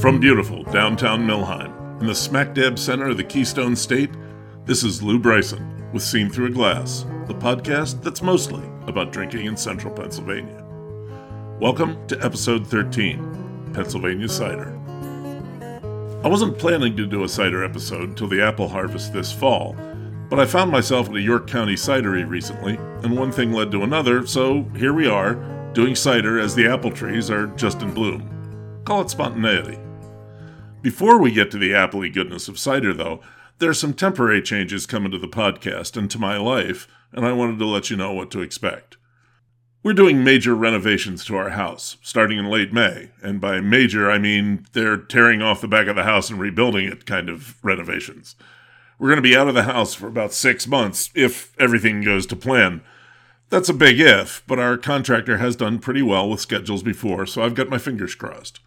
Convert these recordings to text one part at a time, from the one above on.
From beautiful downtown Millheim, in the smack dab center of the Keystone State, this is Lew Bryson with Seen Through a Glass, the podcast that's mostly about drinking in central Pennsylvania. Welcome to episode 13 Pennsylvania Cider. I wasn't planning to do a cider episode till the apple harvest this fall, but I found myself at a York County cidery recently, and one thing led to another, so here we are, doing cider as the apple trees are just in bloom. Call it spontaneity. Before we get to the appley goodness of cider, though, there are some temporary changes coming to the podcast and to my life, and I wanted to let you know what to expect. We're doing major renovations to our house, starting in late May, and by major I mean they're tearing off the back of the house and rebuilding it kind of renovations. We're going to be out of the house for about six months if everything goes to plan. That's a big if, but our contractor has done pretty well with schedules before, so I've got my fingers crossed.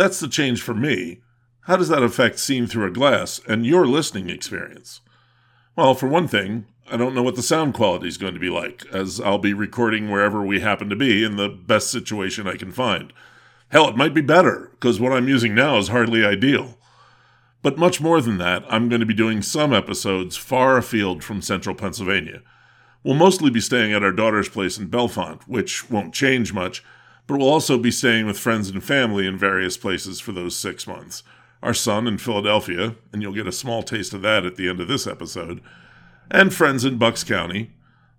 That's the change for me. How does that affect Seen Through a Glass and your listening experience? Well, for one thing, I don't know what the sound quality is going to be like, as I'll be recording wherever we happen to be in the best situation I can find. Hell, it might be better, because what I'm using now is hardly ideal. But much more than that, I'm going to be doing some episodes far afield from central Pennsylvania. We'll mostly be staying at our daughter's place in Bellefonte, which won't change much, but we'll also be staying with friends and family in various places for those six months. Our son in Philadelphia, and you'll get a small taste of that at the end of this episode, and friends in Bucks County,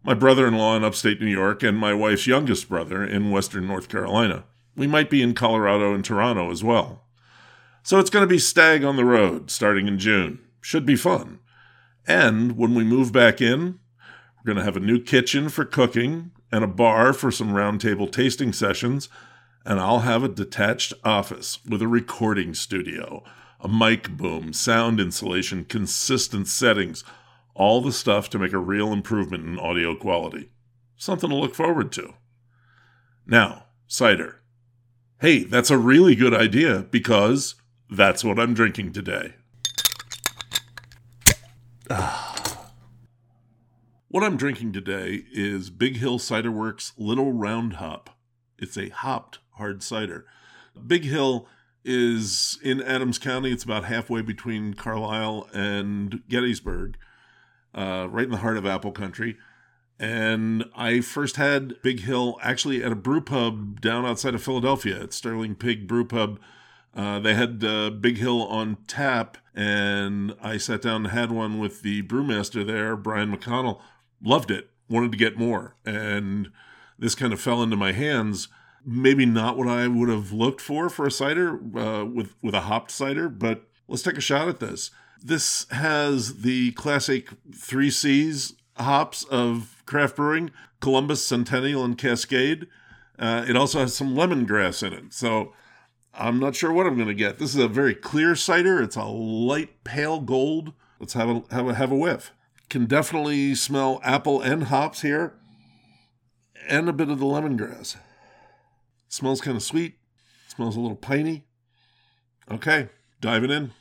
my brother in law in upstate New York, and my wife's youngest brother in western North Carolina. We might be in Colorado and Toronto as well. So it's going to be Stag on the Road starting in June. Should be fun. And when we move back in, we're going to have a new kitchen for cooking and a bar for some roundtable tasting sessions, and I'll have a detached office with a recording studio, a mic boom, sound insulation, consistent settings, all the stuff to make a real improvement in audio quality. Something to look forward to. Now, cider. Hey, that's a really good idea because that's what I'm drinking today. Ah. What I'm drinking today is Big Hill Cider Works Little Round Hop. It's a hopped hard cider. Big Hill is in Adams County. It's about halfway between Carlisle and Gettysburg, uh, right in the heart of apple country. And I first had Big Hill actually at a brew pub down outside of Philadelphia at Sterling Pig Brew Pub. Uh, they had uh, Big Hill on tap, and I sat down and had one with the brewmaster there, Brian McConnell, loved it, wanted to get more, and this kind of fell into my hands. Maybe not what I would have looked for for a cider uh, with with a hopped cider, but let's take a shot at this. This has the classic three C's hops of craft brewing: Columbus, Centennial, and Cascade. Uh, it also has some lemongrass in it, so I'm not sure what I'm going to get. This is a very clear cider. It's a light pale gold. Let's have a have a have a whiff can definitely smell apple and hops here, and a bit of the lemongrass. smells kind of sweet. smells a little piney. Okay, diving in.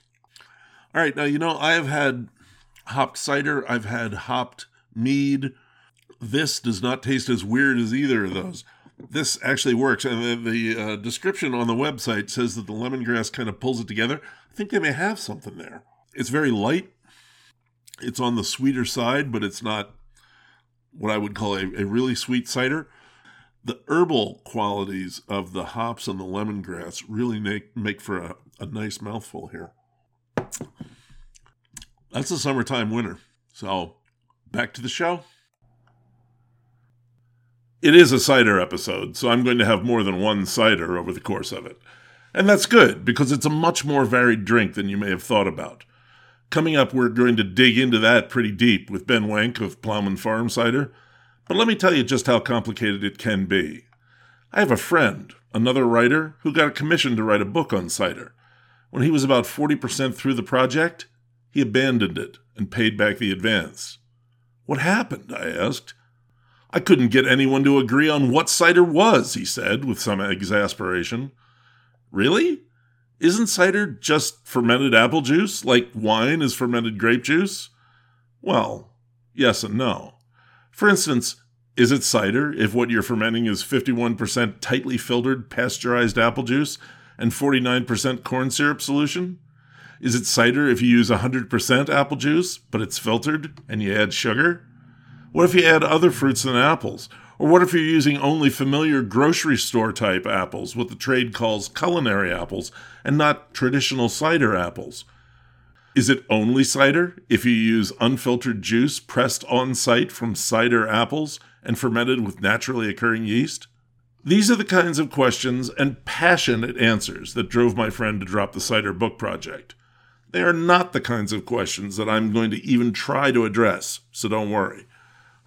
All right, now you know I have had hopped cider. I've had hopped mead. This does not taste as weird as either of those. This actually works, and the, the uh, description on the website says that the lemongrass kind of pulls it together. I think they may have something there. It's very light it's on the sweeter side, but it's not what I would call a, a really sweet cider. The herbal qualities of the hops and the lemongrass really make, make for a, a nice mouthful here. That's a summertime winter. So, back to the show. It is a cider episode, so I'm going to have more than one cider over the course of it. And that's good because it's a much more varied drink than you may have thought about. Coming up, we're going to dig into that pretty deep with Ben Wenk of Plowman Farm Cider. But let me tell you just how complicated it can be. I have a friend, another writer, who got a commission to write a book on cider. When he was about 40% through the project, he abandoned it and paid back the advance. What happened? I asked. I couldn't get anyone to agree on what cider was, he said with some exasperation. Really? Isn't cider just fermented apple juice, like wine is fermented grape juice? Well, yes and no. For instance, is it cider if what you're fermenting is 51% tightly filtered pasteurized apple juice and 49% corn syrup solution? Is it cider if you use 100% apple juice, but it's filtered and you add sugar? What if you add other fruits than apples? Or what if you're using only familiar grocery store type apples, what the trade calls culinary apples, and not traditional cider apples? Is it only cider if you use unfiltered juice pressed on site from cider apples and fermented with naturally occurring yeast? These are the kinds of questions and passionate answers that drove my friend to drop the Cider Book Project. They are not the kinds of questions that I'm going to even try to address, so don't worry.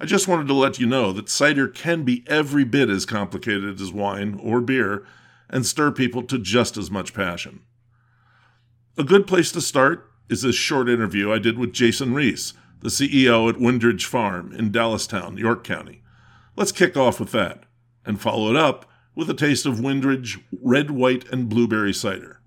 I just wanted to let you know that cider can be every bit as complicated as wine or beer and stir people to just as much passion. A good place to start is this short interview I did with Jason Reese, the CEO at Wyndridge Farm in Dallastown, York County. Let's kick off with that and follow it up with a taste of Wyndridge red, white, and blueberry cider.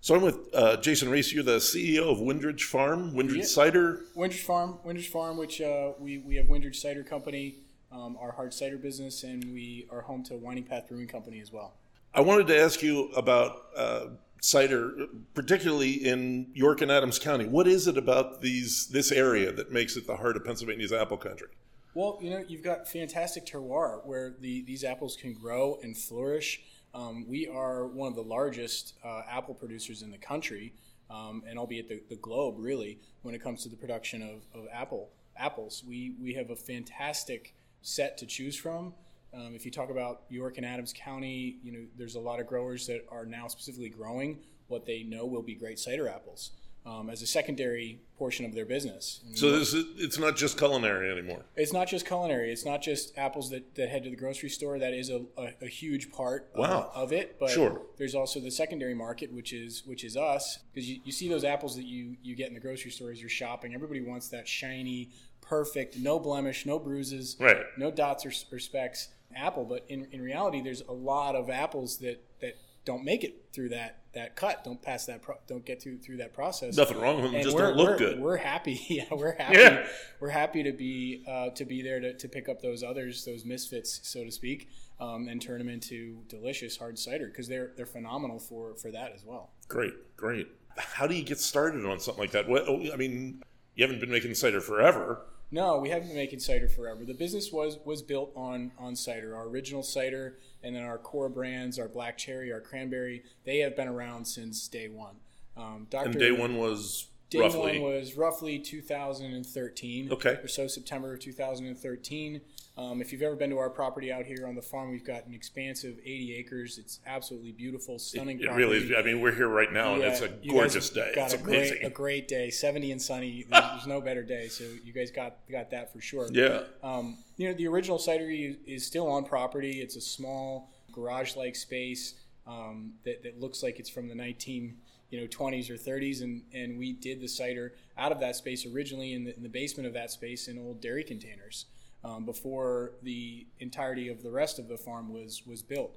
So I'm with uh, Jason Reese. You're the CEO of Wyndridge Farm, Wyndridge yeah. Cider. Wyndridge Farm, Wyndridge Farm, which uh, we we have Wyndridge Cider Company, um, our hard cider business, and we are home to Winding Path Brewing Company as well. I wanted to ask you about uh, cider, particularly in York and Adams County. What is it about these this area that makes it the heart of Pennsylvania's apple country? Well, you know, you've got fantastic terroir where the, these apples can grow and flourish. Um, we are one of the largest uh, apple producers in the country, um, and albeit the, the, globe, really, when it comes to the production of, of apple apples. We, we have a fantastic set to choose from. Um, if you talk about York and Adams County, you know there's a lot of growers that are now specifically growing what they know will be great cider apples um, as a secondary portion of their business. so this is, it's not just culinary anymore. It's not just culinary. It's not just apples that, that head to the grocery store. That is a, a, a huge part wow. of, of, it. But sure. there's also the secondary market, which is which is us, because you, you see those apples that you you get in the grocery store as you're shopping. Everybody wants that shiny, perfect, no blemish, no bruises, right. no dots or, or specks apple. But in, in reality, there's a lot of apples that that don't make it through that that cut, don't pass that, pro- don't get through through that process. Nothing wrong with them, just don't look we're, good. We're happy, yeah, we're happy. Yeah. We're happy to be uh, to be there to, to pick up those others, those misfits, so to speak, um, and turn them into delicious hard cider because they're they're phenomenal for for that as well. Great, great. How do you get started on something like that? What, I mean, you haven't been making cider forever. No, we haven't been making cider forever. The business was was built on on cider. Our original cider and then our core brands, our black cherry, our cranberry, they have been around since day one. Um, Dr. And day one was day roughly? one was roughly 2013. Okay. Or so September of 2013. Um, if you've ever been to our property out here on the farm, we've got an expansive 80 acres. It's absolutely beautiful, stunning. It, it really is. I mean, we're here right now, yeah, and it's a gorgeous day. Got it's a amazing. Great, a great day, 70 and sunny. There's, there's, no better day. So you guys got got that for sure. Yeah. Um, you know, the original cidery is still on property. It's a small garage-like space um, that, that looks like it's from the 19 you know 20s or 30s and and we did the cider out of that space originally in the, in the basement of that space in old dairy containers um, before the entirety of the rest of the farm was was built.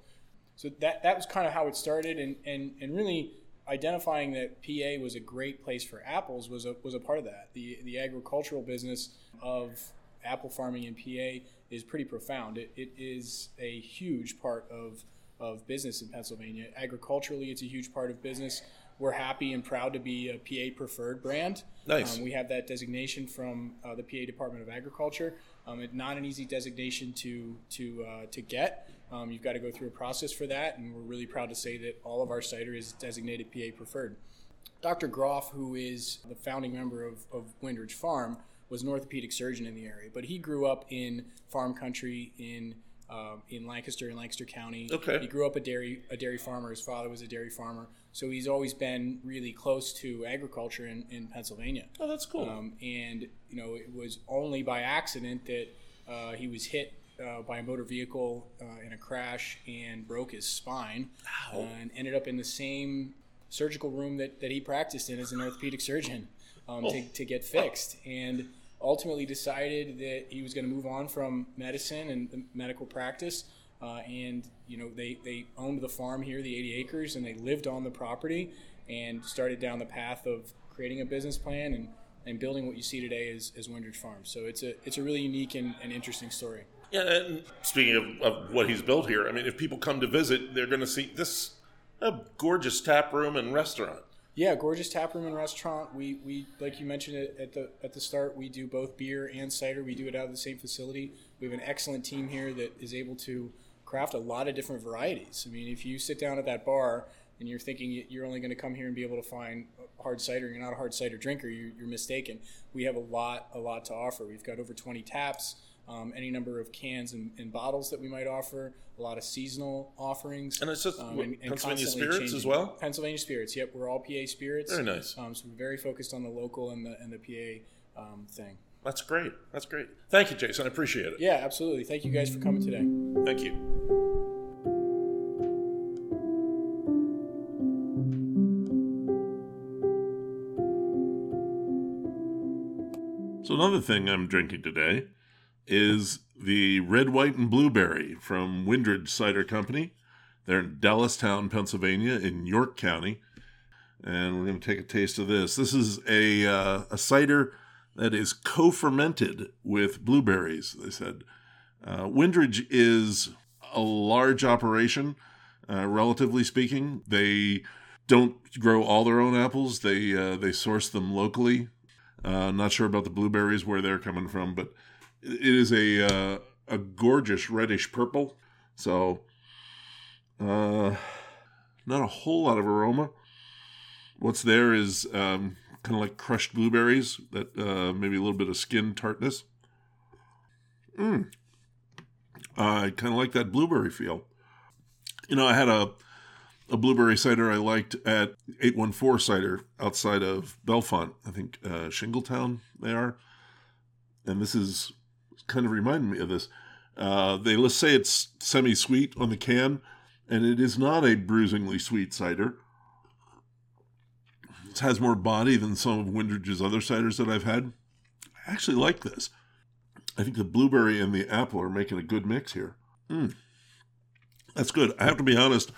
So that that was kind of how it started, and and and really identifying that PA was a great place for apples was a was a part of that. The the agricultural business of apple farming in PA is pretty profound. It, it is a huge part of of business in Pennsylvania. Agriculturally, it's a huge part of business we're happy and proud to be a PA preferred brand. Nice. Um, we have that designation from uh, the PA Department of Agriculture. Um, it's not an easy designation to to uh, to get. Um, you've got to go through a process for that, and we're really proud to say that all of our cider is designated PA preferred. Dr. Groff, who is the founding member of, of Wyndridge Farm, was an orthopedic surgeon in the area, but he grew up in farm country in um, in Lancaster in Lancaster County. Okay. He grew up a dairy a dairy farmer. His father was a dairy farmer, so he's always been really close to agriculture in, in Pennsylvania. Oh, that's cool. Um, and you know, it was only by accident that uh, he was hit uh, by a motor vehicle uh, in a crash and broke his spine, uh, and ended up in the same surgical room that, that he practiced in as an orthopedic surgeon um, oh. to, to get fixed. And ultimately decided that he was going to move on from medicine and medical practice. Uh, and you know they, they owned the farm here, the 80 acres, and they lived on the property and started down the path of creating a business plan and, and building what you see today as, as Wyndridge Farm. So it's a it's a really unique and, and interesting story. Yeah, and speaking of, of what he's built here, I mean, if people come to visit, they're going to see this a gorgeous tap room and restaurant. Yeah, gorgeous tap room and restaurant. We we like you mentioned it at the at the start. We do both beer and cider. We do it out of the same facility. We have an excellent team here that is able to craft a lot of different varieties. I mean, if you sit down at that bar and you're thinking you're only going to come here and be able to find hard cider, you're not a hard cider drinker. You're, you're mistaken. We have a lot a lot to offer. We've got over 20 taps um, any number of cans and, and, bottles that we might offer, a lot of seasonal offerings. And it's just um, and, and Pennsylvania spirits changing. as well. Pennsylvania spirits. Yep, we're all PA spirits. Very nice. Um, so we're very focused on the local and the and the PA um, thing. That's great. That's great. Thank you, Jason. I appreciate it. Yeah, absolutely. Thank you guys for coming today. Thank you. So another thing I'm drinking today is the Red, White, and Blueberry from Wyndridge Cider Company. They're in Dallastown, Pennsylvania, in York County. And we're going to take a taste of this. This is a, uh, a cider that is co fermented with blueberries, they said. Uh, Wyndridge is a large operation, uh, relatively speaking. They don't grow all their own apples, they, uh, they source them locally. Uh, not sure about the blueberries, where they're coming from, but it is a uh, a gorgeous reddish purple. So, uh, not a whole lot of aroma. What's there is um, kind of like crushed blueberries, that uh, maybe a little bit of skin tartness. Mm. I kind of like that blueberry feel. You know, I had a a blueberry cider I liked at 814 cider outside of Bellefonte, I think uh, Shingletown they are. And this is kind of reminded me of this. Uh, they let's say it's semi-sweet on the can, and it is not a bruisingly sweet cider. It has more body than some of Wyndridge's other ciders that I've had. I actually like this. I think the blueberry and the apple are making a good mix here. Mm. That's good. I have to be honest,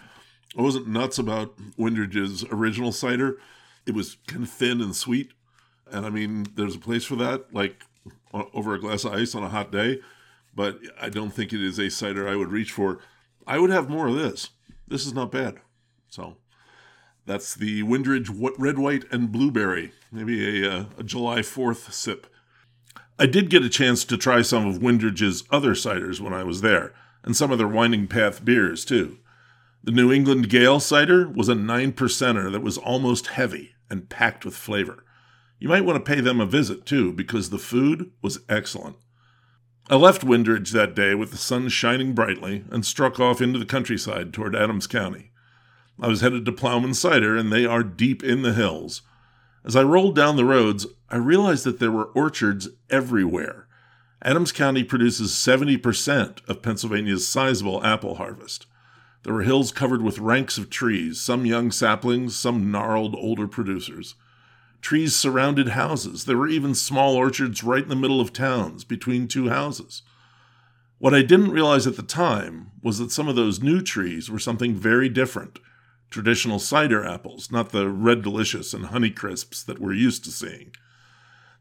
I wasn't nuts about Wyndridge's original cider. It was kind of thin and sweet. And I mean, there's a place for that. Like over a glass of ice on a hot day, but I don't think it is a cider I would reach for. I would have more of this. This is not bad. So that's the Wyndridge Red, White, and Blueberry. Maybe a, uh, a July 4th sip. I did get a chance to try some of Wyndridge's other ciders when I was there, and some of their Winding Path beers, too. The New England Gale cider was a 9 percenter that was almost heavy and packed with flavor. You might want to pay them a visit too, because the food was excellent. I left Wyndridge that day with the sun shining brightly and struck off into the countryside toward Adams County. I was headed to Plowman Cider, and they are deep in the hills. As I rolled down the roads, I realized that there were orchards everywhere. Adams County produces 70% of Pennsylvania's sizable apple harvest. There were hills covered with ranks of trees, some young saplings, some gnarled older producers. Trees surrounded houses. There were even small orchards right in the middle of towns, between two houses. What I didn't realize at the time was that some of those new trees were something very different traditional cider apples, not the red delicious and honey crisps that we're used to seeing.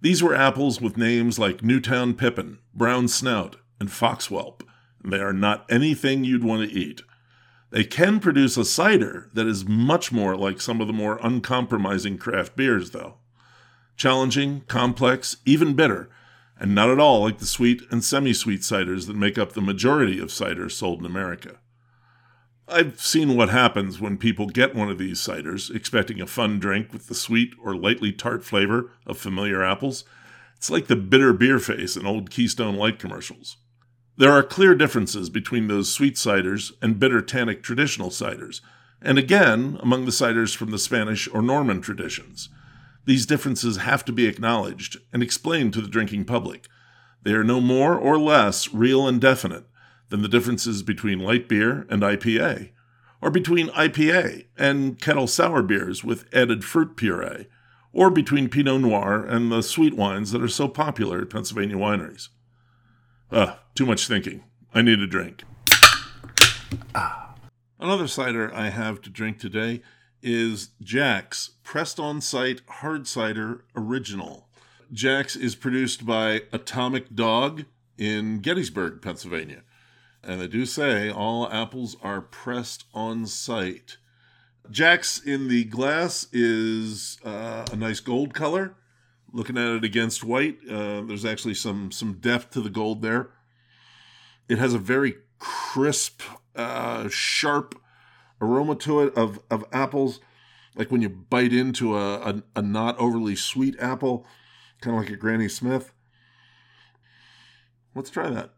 These were apples with names like Newtown Pippin, Brown Snout, and Foxwhelp, and they are not anything you'd want to eat. They can produce a cider that is much more like some of the more uncompromising craft beers, though. Challenging, complex, even bitter, and not at all like the sweet and semi sweet ciders that make up the majority of ciders sold in America. I've seen what happens when people get one of these ciders expecting a fun drink with the sweet or lightly tart flavor of familiar apples. It's like the bitter beer face in old Keystone Light commercials. There are clear differences between those sweet ciders and bitter tannic traditional ciders, and again among the ciders from the Spanish or Norman traditions. These differences have to be acknowledged and explained to the drinking public. They are no more or less real and definite than the differences between light beer and IPA, or between IPA and kettle sour beers with added fruit puree, or between Pinot Noir and the sweet wines that are so popular at Pennsylvania wineries. Ugh, too much thinking. I need a drink. Ah. Another cider I have to drink today is Jack's Pressed On Site Hard Cider Original. Jack's is produced by Atomic Dog in Gettysburg, Pennsylvania. And they do say all apples are pressed on site. Jack's in the glass is uh, a nice gold color. Looking at it against white, uh, there's actually some some depth to the gold there. It has a very crisp, uh, sharp aroma to it of of apples, like when you bite into a, a, a not overly sweet apple, kind of like a Granny Smith. Let's try that.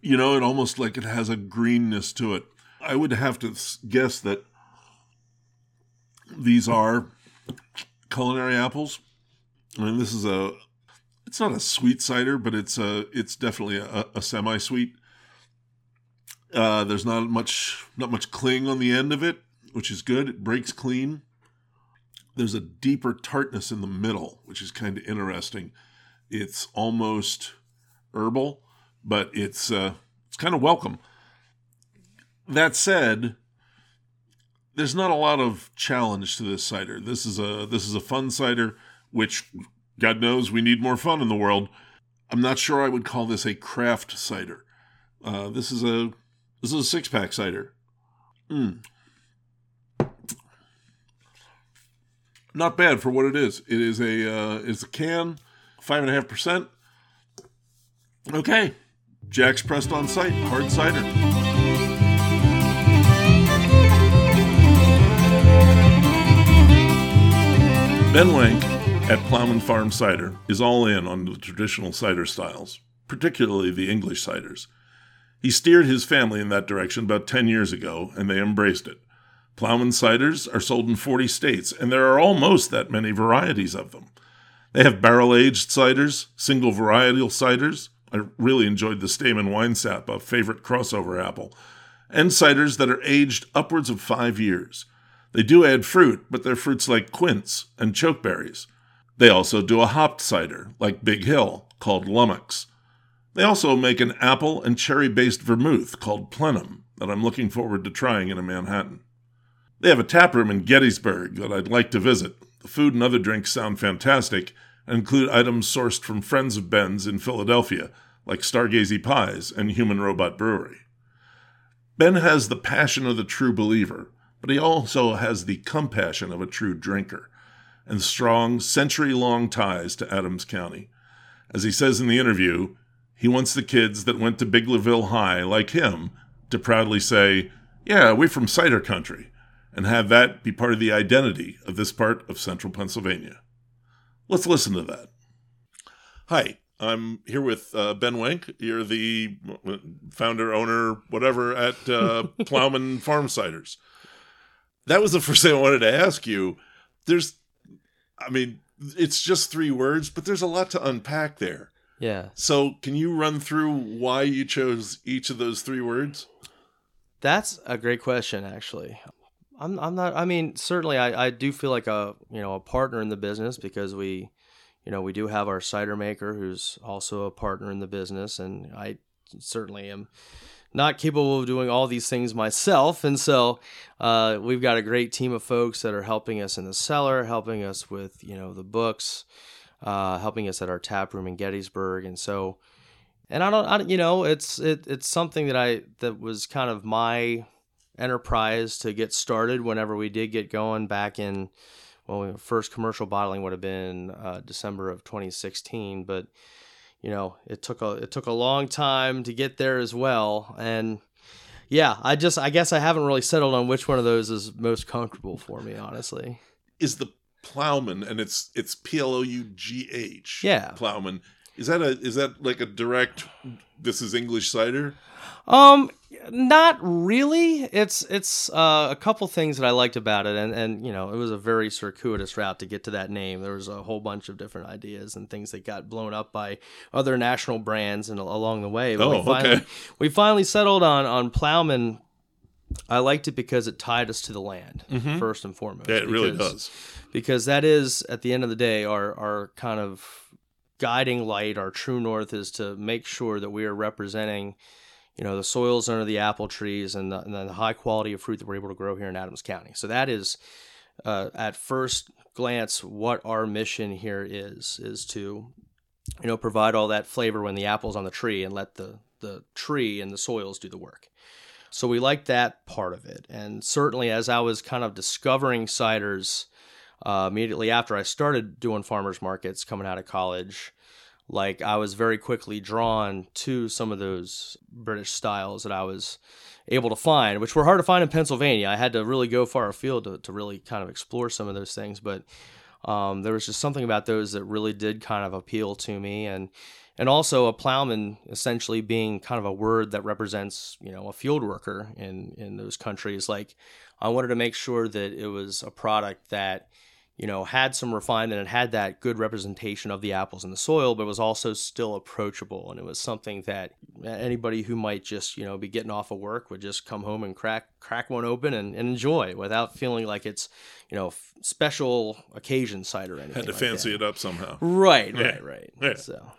You know, it almost like it has a greenness to it. I would have to guess that these are culinary apples. I mean, this is a. It's not a sweet cider, but it's a. It's definitely a, a semi-sweet. Uh, there's not much not much cling on the end of it, which is good. It breaks clean. There's a deeper tartness in the middle, which is kind of interesting. It's almost herbal, but it's uh, it's kind of welcome. That said, there's not a lot of challenge to this cider. This is a this is a fun cider, which God knows we need more fun in the world. I'm not sure I would call this a craft cider. Uh, this is a this is a six pack cider. Mm. Not bad for what it is. It is a uh, it's a can, five and a half percent. Okay, Jack's pressed on site, hard cider. Ben Wenk at Plowman Farm Cider is all in on the traditional cider styles, particularly the English ciders. He steered his family in that direction about 10 years ago, and they embraced it. Plowman ciders are sold in 40 states, and there are almost that many varieties of them. They have barrel aged ciders, single varietal ciders. I really enjoyed the Stayman Wine Sap, a favorite crossover apple, and ciders that are aged upwards of five years. They do add fruit, but they're fruits like quince and chokeberries. They also do a hopped cider, like Big Hill, called Lummox. They also make an apple and cherry based vermouth called Plenum that I'm looking forward to trying in a Manhattan. They have a tap room in Gettysburg that I'd like to visit. The food and other drinks sound fantastic and include items sourced from friends of Ben's in Philadelphia, like Stargazy Pies and Human Robot Brewery. Ben has the passion of the true believer but he also has the compassion of a true drinker and strong, century long ties to Adams County. As he says in the interview, he wants the kids that went to Biglerville High, like him, to proudly say, Yeah, we're from cider country, and have that be part of the identity of this part of central Pennsylvania. Let's listen to that. Hi, I'm here with uh, Ben Wenk. You're the founder, owner, whatever, at uh, Plowman Farm Ciders that was the first thing I wanted to ask you. There's, I mean, it's just three words, but there's a lot to unpack there. Yeah. So, can you run through why you chose each of those three words? That's a great question, actually. I'm, I'm not. I mean, certainly, I, I do feel like a you know a partner in the business because we, you know, we do have our cider maker who's also a partner in the business, and I certainly am not capable of doing all these things myself. And so uh, we've got a great team of folks that are helping us in the cellar, helping us with, you know, the books, uh, helping us at our tap room in Gettysburg. And so, and I don't, I, you know, it's, it, it's something that I, that was kind of my enterprise to get started whenever we did get going back in, well, first commercial bottling would have been uh, December of 2016, but you know, it took a it took a long time to get there as well. And yeah, I just I guess I haven't really settled on which one of those is most comfortable for me, honestly. Is the plowman and it's it's P L O U G H. Yeah. Plowman. Is that a is that like a direct this is English cider? Um not really. It's it's uh, a couple things that I liked about it, and and you know it was a very circuitous route to get to that name. There was a whole bunch of different ideas and things that got blown up by other national brands and along the way. But oh, we finally, okay. We finally settled on on Plowman. I liked it because it tied us to the land mm-hmm. first and foremost. Yeah, it because, really does. Because that is at the end of the day our our kind of guiding light, our true north is to make sure that we are representing you know the soils under the apple trees and the, and the, high quality of fruit that we're able to grow here in Adams County. So that is uh, at first glance what our mission here is is to you know provide all that flavor when the apple's on the tree and let the the tree and the soils do the work. So we like that part of it. And certainly as I was kind of discovering ciders uh, immediately after I started doing farmers markets coming out of college, like I was very quickly drawn to some of those British styles that I was able to find, which were hard to find in Pennsylvania. I had to really go far afield to, to really kind of explore some of those things, but um, there was just something about those that really did kind of appeal to me, and and also a plowman essentially being kind of a word that represents you know a field worker in in those countries. Like I wanted to make sure that it was a product that you know, had some refinement and had that good representation of the apples in the soil, but was also still approachable. And it was something that anybody who might just, you know, be getting off of work would just come home and crack crack one open and, and enjoy without feeling like it's, you know, special occasion cider or anything. Had to like fancy that. it up somehow. Right, Yeah. right, right. Yeah. So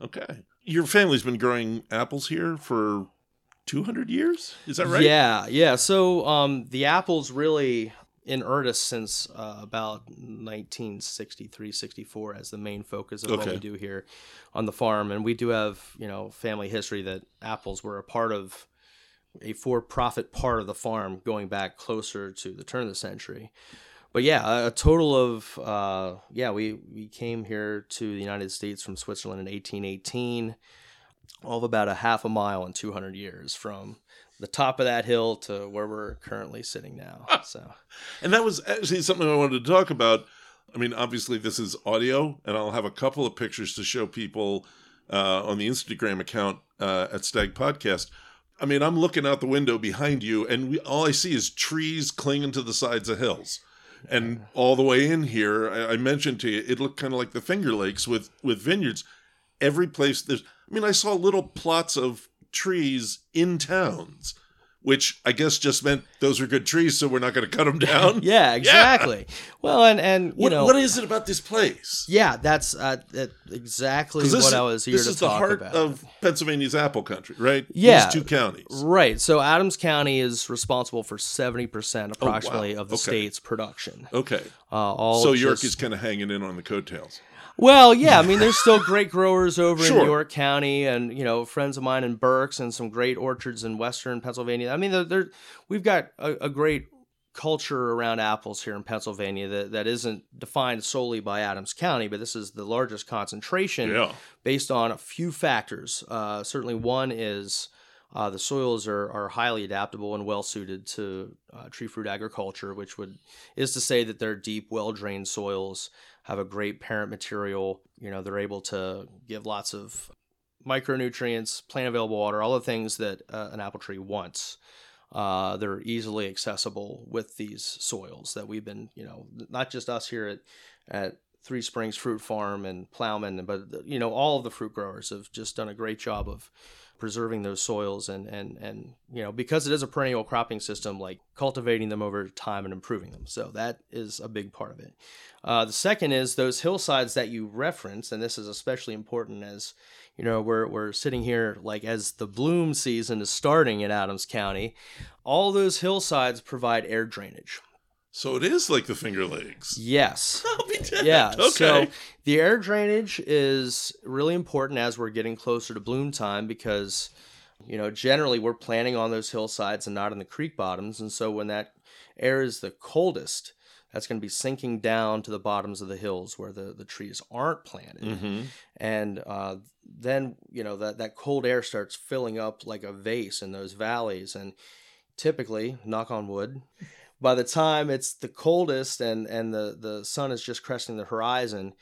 Okay. Your family's been growing apples here for 200 years? Is that right? Yeah, yeah. So um, the apples really in earnest since uh, about 1963, 64 as the main focus of what Okay. we do here on the farm. And we do have, you know, family history that apples were a part of a for-profit part of the farm going back closer to the turn of the century. But yeah, a- a total of uh, yeah, we we came here to the United States from Switzerland in 1818 all of about a half a mile in 200 years from the top of that hill to where we're currently sitting now. So, And that was actually something I wanted to talk about. I mean, obviously, this is audio, and I'll have a couple of pictures to show people uh, on the Instagram account uh, at Stag Podcast. I mean, I'm looking out the window behind you, and we, all I see is trees clinging to the sides of hills. And all the way in here, I, I mentioned to you, it looked kind of like the Finger Lakes with with vineyards. Every place there's, I mean, I saw little plots of trees in towns, which I guess just meant those are good trees, so we're not going to cut them down. yeah, exactly. Well, and and you What, know, what is it about this place? yeah, that's uh, that exactly this, what I was here this to is the talk heart about. of Pennsylvania's apple country, right? Yeah. These two counties. Right. So Adams County is responsible for 70% approximately of the Oh, Okay. state's production. Okay. Uh, all So York just- is kind of hanging in on the coattails. Well, yeah, I mean, there's still great growers over Sure. in York County, and you know, friends of mine in Berks, and some great orchards in Western Pennsylvania. I mean, they're, they're, we've got a, a great culture around apples here in Pennsylvania that, that isn't defined solely by Adams County, but this is the largest concentration Yeah. based on a few factors. Uh, certainly, one is uh, the soils are, are highly adaptable and well suited to uh, tree fruit agriculture, which would is to say that they're deep, well drained soils, have a great parent material. You know, they're able to give lots of micronutrients, plant available water, all the things that uh, an apple tree wants. Uh, they're easily accessible with these soils that we've been, you know, not just us here at at Three Springs Fruit Farm and Plowman, but you know, all of the fruit growers have just done a great job of preserving those soils and and and you know because it is a perennial cropping system like cultivating them over time and improving them. So that is a big part of it. Uh, the second is those hillsides that you reference and this is especially important as you know we're, we're sitting here like as the bloom season is starting in adams county all those hillsides provide air drainage So it is like the Finger Lakes. yes I'll be dead. yeah. Okay. So the air drainage is really important as we're getting closer to bloom time because, you know, generally we're planting on those hillsides and not in the creek bottoms. And so when that air is the coldest, that's going to be sinking down to the bottoms of the hills where the, the trees aren't planted. mm-hmm. And uh, then, you know, that, that cold air starts filling up like a vase in those valleys. And typically, knock on wood, by the time it's the coldest and, and the, the sun is just cresting the horizon,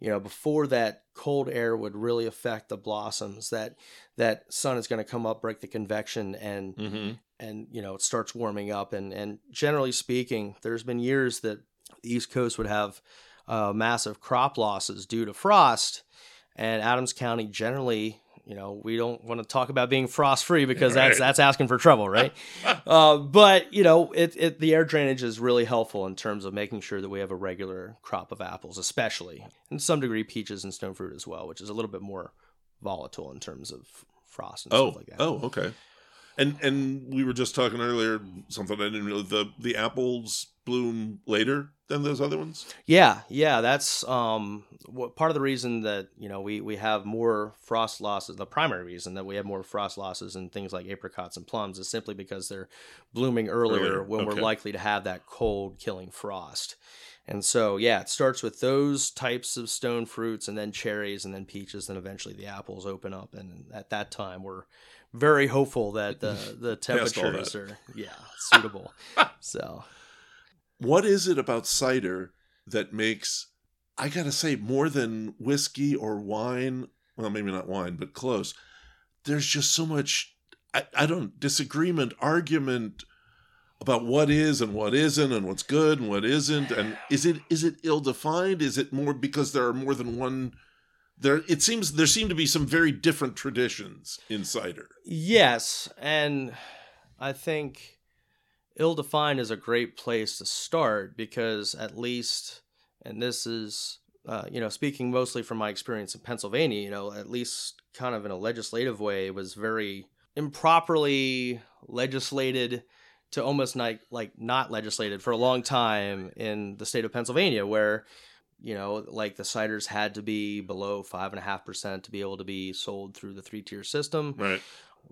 you know, before that cold air would really affect the blossoms, that that sun is going to come up, break the convection, and Mm-hmm. and you know it starts warming up and and generally speaking there's been years that the east coast would have uh, massive crop losses due to frost and adams county generally you know we don't want to talk about being frost free because that's Right. that's asking for trouble right uh, but you know it, it the air drainage is really helpful in terms of making sure that we have a regular crop of apples especially and some degree peaches and stone fruit as well which is a little bit more volatile in terms of frost and Oh, stuff like that oh, okay. And and we were just talking earlier something I didn't really the the apples bloom later than those other ones? Yeah, yeah, that's um what, part of the reason that you know we we have more frost losses. The primary reason that we have more frost losses in things like apricots and plums is simply because they're blooming earlier, Earlier, when okay. we're likely to have that cold killing frost. And so, yeah, it starts with those types of stone fruits, and then cherries, and then peaches, and eventually the apples open up. And at that time, we're very hopeful that the the Past all that. temperatures are yeah suitable. so What is it about cider that makes, I gotta say, more than whiskey or wine? Well, maybe not wine, but close. There's just so much, I, I don't, disagreement, argument about what is and what isn't and what's good and what isn't. And is it is it ill defined? Is it more because there are more than one? There, it seems there seem to be some very different traditions in cider. Yes, and I think ill defined is a great place to start because at least, and this is, uh, you know, speaking mostly from my experience in Pennsylvania, you know, at least kind of in a legislative way, it was very improperly legislated to almost like like not legislated for a long time in the state of Pennsylvania, where you know, like the ciders had to be below five and a half percent to be able to be sold through the three tier system Right.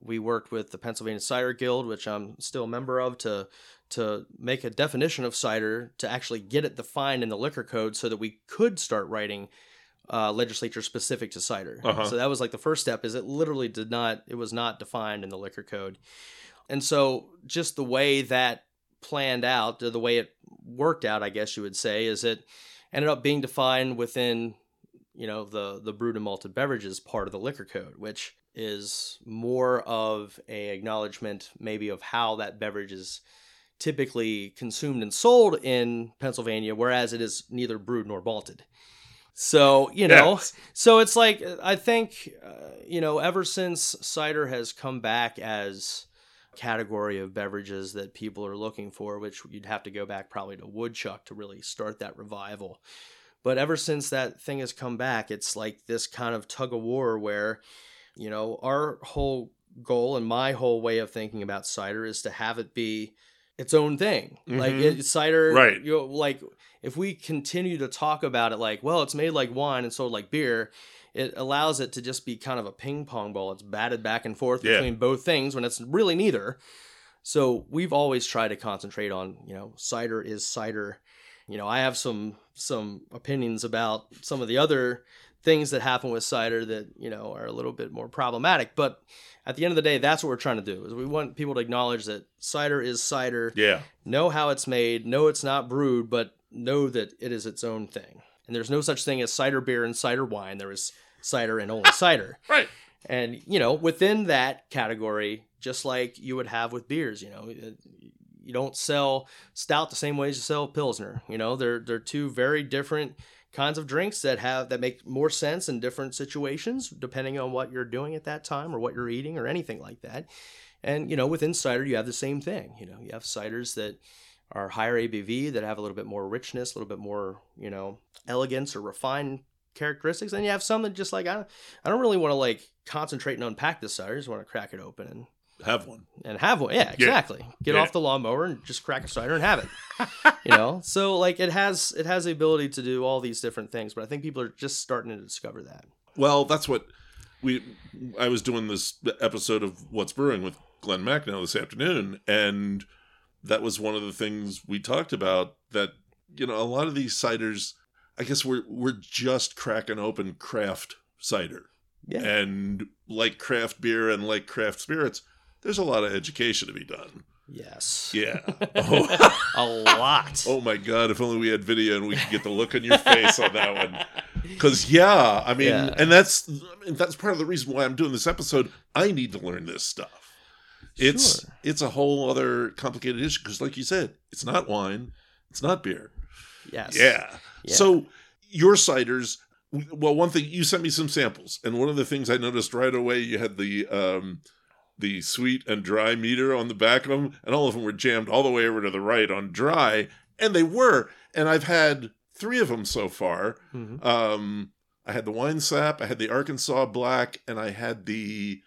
We worked with the Pennsylvania Cider Guild, which I'm still a member of, to to make a definition of cider to actually get it defined in the liquor code, so that we could start writing uh, legislature specific to cider. Uh-huh. So that was like the first step. Is it literally did not it was not defined in the liquor code, and so just the way that planned out, the way it worked out, I guess you would say, is it ended up being defined within you know the the brewed and malted beverages part of the liquor code which is more of a acknowledgement maybe of how that beverage is typically consumed and sold in Pennsylvania whereas it is neither brewed nor malted so you know Yes. so it's like I think uh, you know ever since cider has come back as a category of beverages that people are looking for which you'd have to go back probably to woodchuck to really start that revival but ever since that thing has come back, it's like this kind of tug of war where, you know, our whole goal and my whole way of thinking about cider is to have it be its own thing. Like Mhm. it, cider, Right. You know, like if we continue to talk about it like, well, it's made like wine and sold like beer, it allows it to just be kind of a ping pong ball. It's batted back and forth Yeah. between both things when it's really neither. So we've always tried to concentrate on, you know, cider is cider. You know, I have some some opinions about some of the other things that happen with cider that, you know, are a little bit more problematic, but at the end of the day, that's what we're trying to do. Is we want people to acknowledge that cider is cider, Yeah. know how it's made, know it's not brewed, but know that it is its own thing. And there's no such thing as cider beer and cider wine. There is cider and only cider. Right. And, you know, within that category, just like you would have with beers, you know, you don't sell stout the same way as you sell pilsner. You know, they're they're two very different kinds of drinks that have that make more sense in different situations depending on what you're doing at that time or what you're eating or anything like that. And you know, within cider you have the same thing. You know, you have ciders that are higher ABV that have a little bit more richness, a little bit more, you know, elegance or refined characteristics. And you have some that just like I don't, I don't really want to like concentrate and unpack this cider. I just want to crack it open and Have one. and have one. Yeah, exactly. Get Yeah. off the lawnmower and just crack a cider and have it. you know, so like it has it has the ability to do all these different things, but I think people are just starting to discover that. Well, that's what we. I was doing this episode of What's Brewing with Glenn Macnow this afternoon, and that was one of the things we talked about. That you know, a lot of these ciders, I guess we're we're just cracking open craft cider, Yeah. and like craft beer and like craft spirits, there's a lot of education to be done. Yes. Yeah. Oh, A lot. oh my God! If only we had video and we could get the look on your face on that one. Because yeah, I mean, Yeah. and that's I mean, that's part of the reason why I'm doing this episode. I need to learn this stuff. It's Sure. it's a whole other complicated issue because, like you said, it's not wine, it's not beer. Yes. Yeah. Yeah. So your ciders. Well, one thing you sent me some samples, and one of the things I noticed right away, you had the um, the sweet and dry meter on the back of them, and all of them were jammed all the way over to the right on dry, and they were. And I've had three of them so far. Mhm. Um, I had the wine sap, I had the Arkansas black, and I had the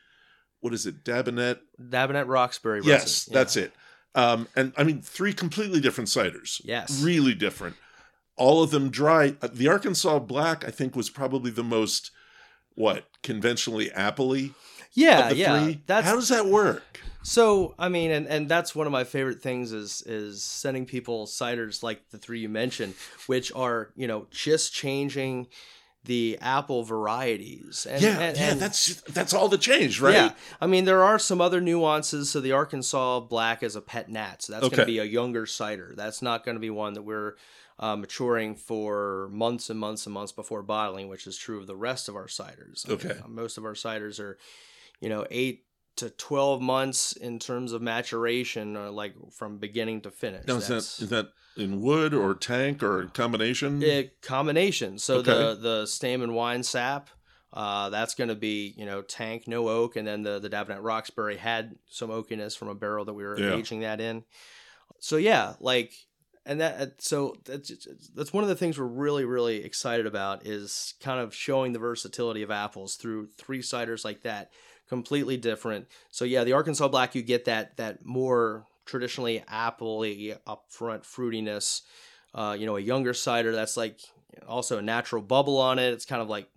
what is it, Dabinett? Dabinett Roxbury. Yes, resin. that's it. Um, and I mean, three completely different ciders. Yes. Really different. All of them dry. Uh, The Arkansas Black, I think, was probably the most, what, conventionally appley Yeah, yeah. three? That's How does that work? So I mean, and, and that's one of my favorite things is is sending people ciders like the three you mentioned, which are you know just changing the apple varieties. And, yeah, and, yeah, and- that's that's all the change, right? yeah. I mean, there are some other nuances. So the Arkansas Black is a pet nat, so that's going to be a younger cider. That's not going to be one that we're uh, maturing for months and months and months before bottling, which is true of the rest of our ciders. I mean, Okay. uh, most of our ciders are, you know, eight to twelve months in terms of maturation, uh, like from beginning to finish. Now, is that That's- that in wood or tank or combination? a combination. So Okay. the the Stayman Winesap, uh, that's going to be you know tank no oak, and then the the Dabinett Roxbury had some oakiness from a barrel that we were Yeah. aging that in. So yeah, like and that so that's that's one of the things we're really really excited about is kind of showing the versatility of apples through three ciders like that, completely different. So yeah, the Arkansas Black you get that that more traditionally appley upfront fruitiness uh, you know, a younger cider that's like also a natural bubble on it. It's kind of like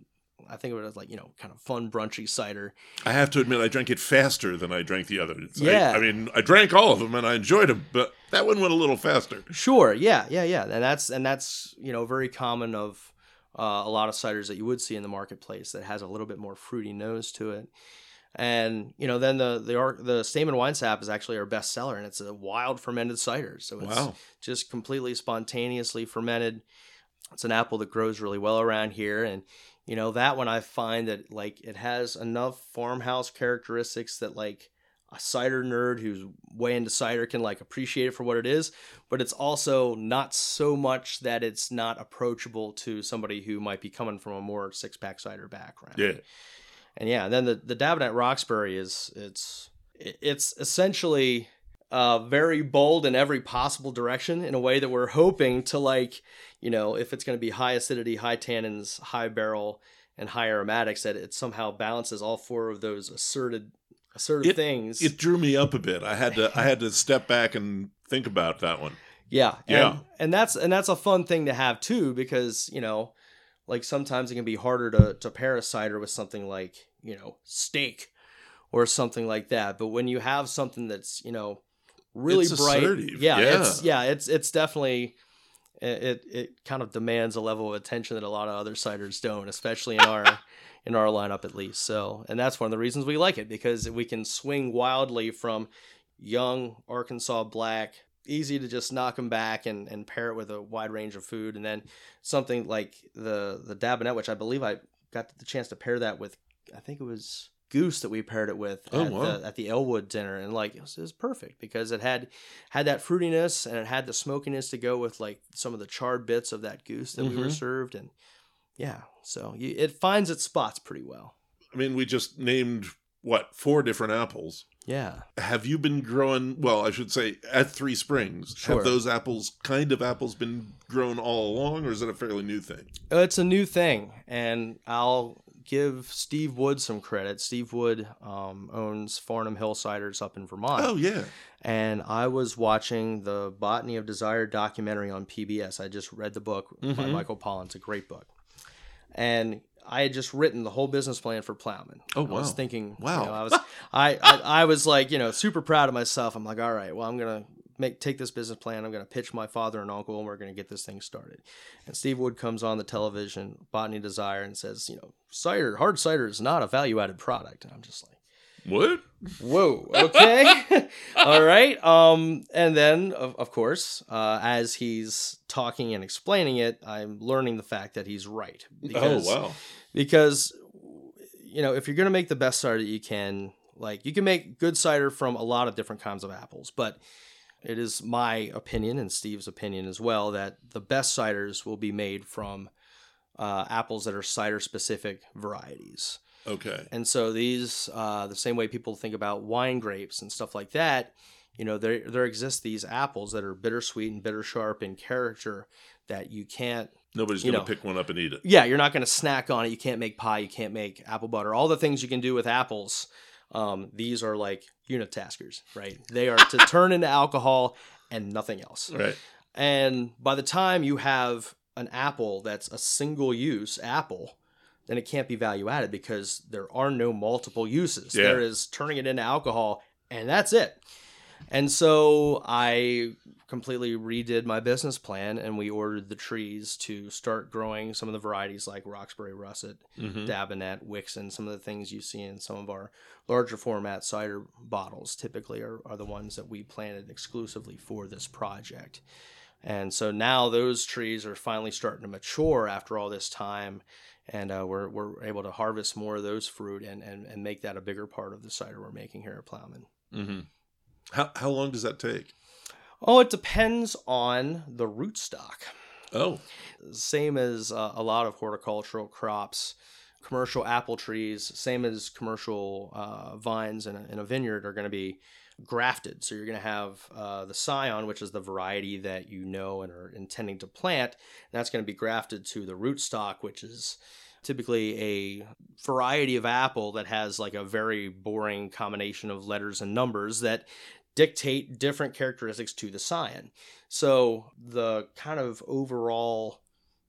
I think of it as like you know, kind of fun brunchy cider. I have to admit, I drank it faster than I drank the others. I- Yeah. I, mean, I drank all of them and I enjoyed them, but that one went a little faster. Sure, yeah, yeah, yeah, and that's and that's you know very common of uh, a lot of ciders that you would see in the marketplace that has a little bit more fruity nose to it. And you know, then the the the Stayman Winesap is actually our best seller, and it's a wild fermented cider, so it's Wow. just completely spontaneously fermented. It's an apple that grows really well around here, and you know that one I find that like it has enough farmhouse characteristics that like a cider nerd who's way into cider can like appreciate it for what it is, but it's also not so much that it's not approachable to somebody who might be coming from a more six pack cider background. Yeah. And yeah, and then the the Dabinett Roxbury is it's it's essentially uh, very bold in every possible direction in a way that we're hoping to like, you know, if it's going to be high acidity, high tannins, high barrel, and high aromatics, that it somehow balances all four of those asserted assertive things. It drew me up a bit. I had to I had to step back and think about that one. Yeah, Yeah. and, and that's and that's a fun thing to have too because you know, like sometimes it can be harder to to pair a cider with something like you know steak or something like that. But when you have something that's you know really It's bright, assertive, yeah, yeah. it's yeah, it's it's definitely it, it it kind of demands a level of attention that a lot of other ciders don't, especially in our in our lineup at least. So, and that's one of the reasons we like it because we can swing wildly from young Arkansas black, easy to just knock them back and, and pair it with a wide range of food, and then something like the the Dabinett, which I believe I got the chance to pair that with. I think it was goose that we paired it with Oh, at, wow. the, at the Elwood dinner, and like it was, it was perfect because it had had that fruitiness and it had the smokiness to go with like some of the charred bits of that goose that we were Mhm. served, and yeah, so you, it finds its spots pretty well. I mean, we just named what four different apples. Yeah. Have you been growing? Well, I should say at Three Springs. Sure. Have those apples, kind of apples, been grown all along, or is it a fairly new thing? Uh, It's a new thing, and I'll give Steve Wood some credit. Steve Wood um, owns Farnum Hill Ciders up in Vermont. Oh yeah, And I was watching the Botany of Desire documentary on PBS. I just read the book by Mhm. Michael Pollan. It's a great book. And I had just written the whole business plan for Plowman. Oh, wow. I was thinking, Wow. you know, I was, I, I, I was like, you know, super proud of myself. I'm like, all right, well, I'm gonna make take this business plan. I'm gonna pitch my father and uncle, and we're gonna get this thing started. And Steve Wood comes on the television, Botany Desire, and says, you know, cider, hard cider is not a value added product. And I'm just like. what? Whoa. Okay. All right. Um, and then of, of course, uh, as he's talking and explaining it, I'm learning the fact that he's right. Because, oh wow. Because you know, if you're gonna make the best cider that you can, like you can make good cider from a lot of different kinds of apples, but it is my opinion and Steve's opinion as well that the best ciders will be made from uh, apples that are cider specific varieties. Okay. And so these, uh, the same way people think about wine grapes and stuff like that, you know, there there exist these apples that are bittersweet and bitter sharp in character that you can't. Nobody's gonna know. pick one up and eat it. Yeah, you're not going to snack on it. You can't make pie. You can't make apple butter. All the things you can do with apples, Um, these are like unitaskers, right? They are to turn into alcohol and nothing else. Right. And by the time you have an apple that's a single use apple, then it can't be value added because there are no multiple uses. Yeah. There is turning it into alcohol and that's it. And so I completely redid my business plan and we ordered the trees to start growing some of the varieties like Roxbury Russet, Mhm. Dabinett, Wickson, some of the things you see in some of our larger format cider bottles typically are, are the ones that we planted exclusively for this project. And so now those trees are finally starting to mature after all this time. And uh, we're, we're able to harvest more of those fruit and, and, and make that a bigger part of the cider we're making here at Plowman. Mm-hmm. How how long does that take? Oh, it depends on the rootstock. Oh, Same as uh, a lot of horticultural crops, commercial apple trees, same as commercial uh, vines in a, in a vineyard, are going to be grafted. So you're going to have uh, the scion, which is the variety that you know and are intending to plant. And that's going to be grafted to the rootstock, which is typically a variety of apple that has like a very boring combination of letters and numbers that dictate different characteristics to the scion. So the kind of overall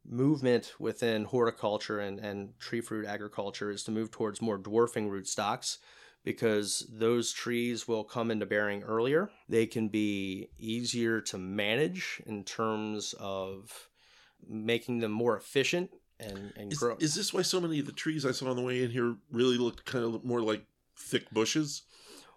movement within horticulture and, and tree fruit agriculture is to move towards more dwarfing rootstocks because those trees will come into bearing earlier. They can be easier to manage in terms of making them more efficient and, and is, grow. is this why so many of the trees I saw on the way in here really looked kind of more like thick bushes?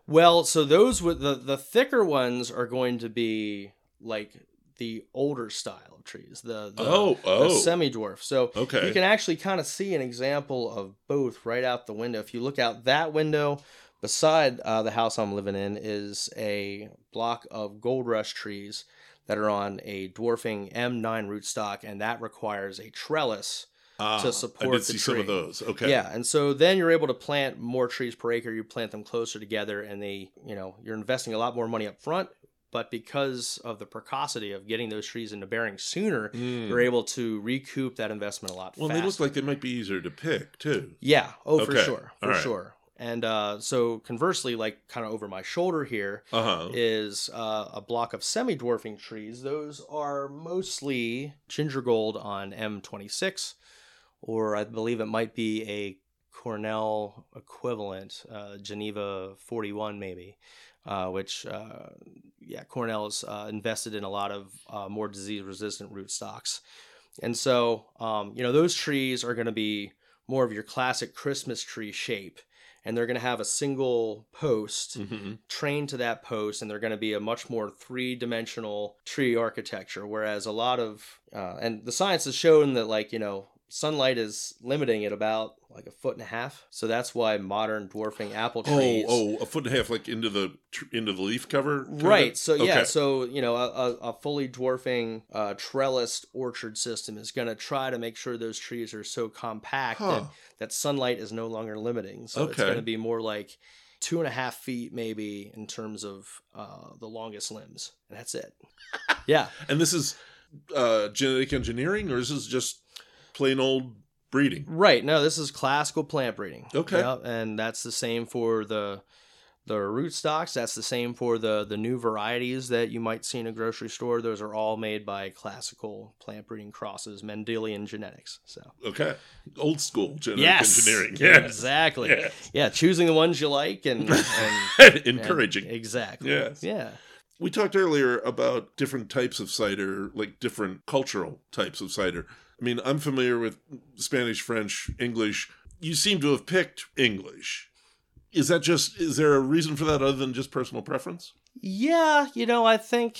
Well, so those with the the thicker ones are going to be like the older style of trees, the, the oh, oh, semi dwarf. So okay. you can actually kind of see an example of both right out the window. If you look out that window, beside uh, the house I'm living in is a block of gold rush trees that are on a dwarfing M9 rootstock, and that requires a trellis Ah, to I support did the see some of those. Okay. Yeah, and so then you're able to plant more trees per acre. You plant them closer together, and they, you know, you're investing a lot more money up front. But because of the precocity of getting those trees into bearing sooner, Mm. you're able to recoup that investment a lot faster. Well, faster. they look like they might be easier to pick too. yeah, oh for sure, for right. sure. And uh, so conversely, like kind of over my shoulder here Uh huh. is uh, a block of semi-dwarfing trees. Those are mostly ginger gold on M26, or I believe it might be a Cornell equivalent, uh, Geneva 41 maybe, uh, which uh, yeah, Cornell's uh, invested in a lot of uh, more disease-resistant rootstocks, and so um, you know those trees are going to be more of your classic Christmas tree shape. And they're going to have a single post hmm trained to that post and they're going to be a much more three-dimensional tree architecture whereas a lot of uh, and the science has shown that like you know sunlight is limiting at about like a foot and a half so that's why modern dwarfing apple Oh, trees oh, a foot and a half, like into the into the leaf cover. of? Right. So yeah. So you know, a, a, fully dwarfing uh, trellised orchard system is going to try to make sure those trees are so compact that, Huh. that sunlight is no longer limiting. So it's going to be more like two and a half feet maybe in terms of uh, the longest limbs, and that's it. yeah. And this is uh, genetic engineering, or is this just plain old breeding? Right. No, this is classical plant breeding. Okay. Yep, and that's the same for the the rootstocks. That's the same for the the new varieties that you might see in a grocery store. Those are all made by classical plant breeding crosses, Mendelian genetics. So Okay, old school genetic yes, engineering. Yes. exactly. Yes. Yeah, choosing the ones you like and, and encouraging. and- exactly. Yes. Yeah. We talked earlier about different types of cider, like different cultural types of cider. I mean, I'm familiar with Spanish, French, English. You seem to have picked English. Is that just, is there a reason for that other than just personal preference? Yeah, you know, I think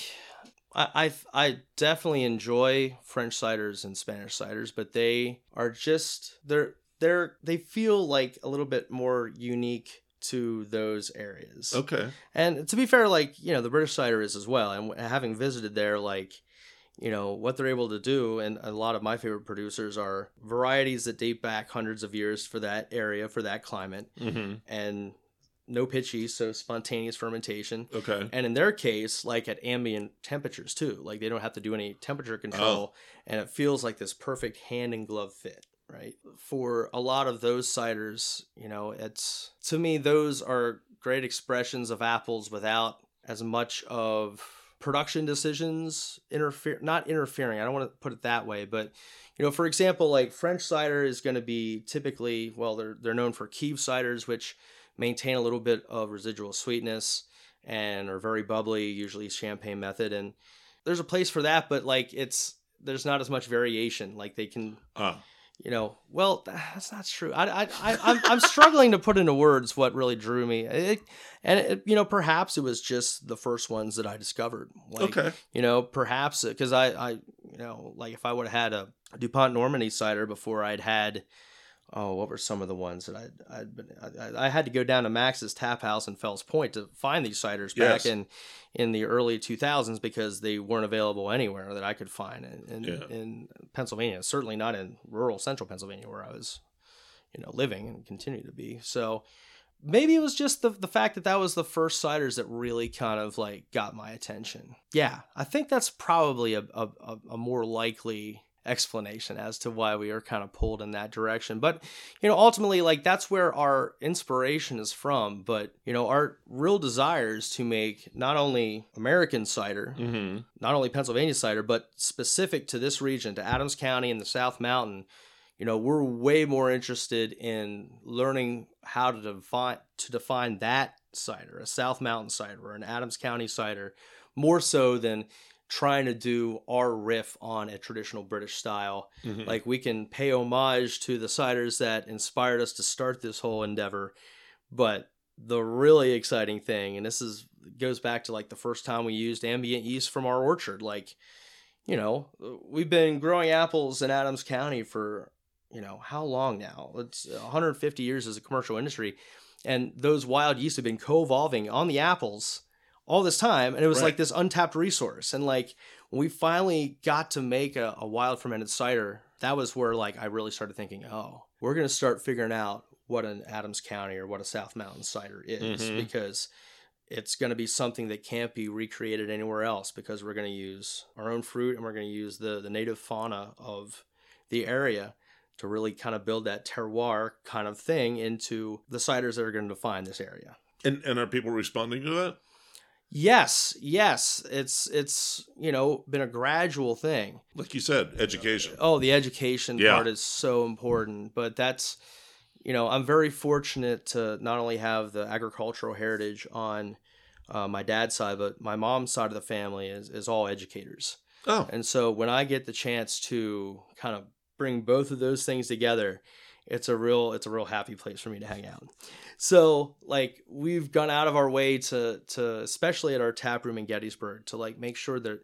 I, I I definitely enjoy French ciders and Spanish ciders, but they are just they're they're they feel like a little bit more unique to those areas. Okay. And to be fair, like you know, the British cider is as well. And having visited there, like you know what they're able to do, and a lot of my favorite producers are varieties that date back hundreds of years for that area, for that climate, Mm-hmm. and no pitchy, so spontaneous fermentation. Okay. And in their case, like at ambient temperatures too, like they don't have to do any temperature control, and it feels like this perfect hand and glove fit. right? For a lot of those ciders, you know, it's to me those are great expressions of apples without as much of production decisions interfere not interfering. I don't want to put it that way, but you know, for example, like French cider is going to be typically well, they're they're known for Kieve ciders, which maintain a little bit of residual sweetness and are very bubbly, usually champagne method, and there's a place for that, but like it's there's not as much variation. Like they can. Uh, you know, well, that's not true. I, I, I, I'm, I'm struggling to put into words what really drew me. It, and, it, you know, perhaps it was just the first ones that I discovered. Like, okay. You know, perhaps because I, I, you know, like if I would have had a DuPont Normandy cider before I'd had, oh, what were some of the ones that I'd, I'd been, I, I had to go down to Max's Tap House in Fells Point to find these ciders Yes. back in, in the early 2000s because they weren't available anywhere that I could find in, in, Yeah. in Pennsylvania. Certainly not in rural central Pennsylvania where I was, you know, living and continue to be. So maybe it was just the, the fact that that was the first ciders that really kind of like got my attention. Yeah, I think that's probably a, a- a more likely explanation as to why we are kind of pulled in that direction. But, you know, ultimately, like that's where our inspiration is from. But, you know, our real desire is to make not only American cider, Mm-hmm. not only Pennsylvania cider, but specific to this region, to Adams County and the South Mountain. You know, we're way more interested in learning how to define to define that cider, a South Mountain cider or an Adams County cider, more so than trying to do our riff on a traditional British style. Mhm. Like we can pay homage to the ciders that inspired us to start this whole endeavor, but the really exciting thing, and this is goes back to like the first time we used ambient yeast from our orchard. Like, you know, we've been growing apples in Adams County for you know how long now? It's 150 years as a commercial industry, and those wild yeast have been co-evolving on the apples all this time, and it was Right. like this untapped resource. And like when we finally got to make a, a wild fermented cider, that was where like I really started thinking, oh, we're gonna start figuring out what an Adams County or what a South Mountain cider is Mhm. because it's going to be something that can't be recreated anywhere else because we're going to use our own fruit and we're going to use the the native fauna of the area to really kind of build that terroir kind of thing into the ciders that are going to define this area. And and are people responding to that? Yes, yes, it's it's you know been a gradual thing. Like you said, education. Oh, the education Yeah. part is so important, but that's you know I'm very fortunate to not only have the agricultural heritage on uh, my dad's side, but my mom's side of the family is is all educators. Oh, And so when I get the chance to kind of bring both of those things together, it's a real it's a real happy place for me to hang out. So like we've gone out of our way to to especially at our tap room in Gettysburg to like make sure that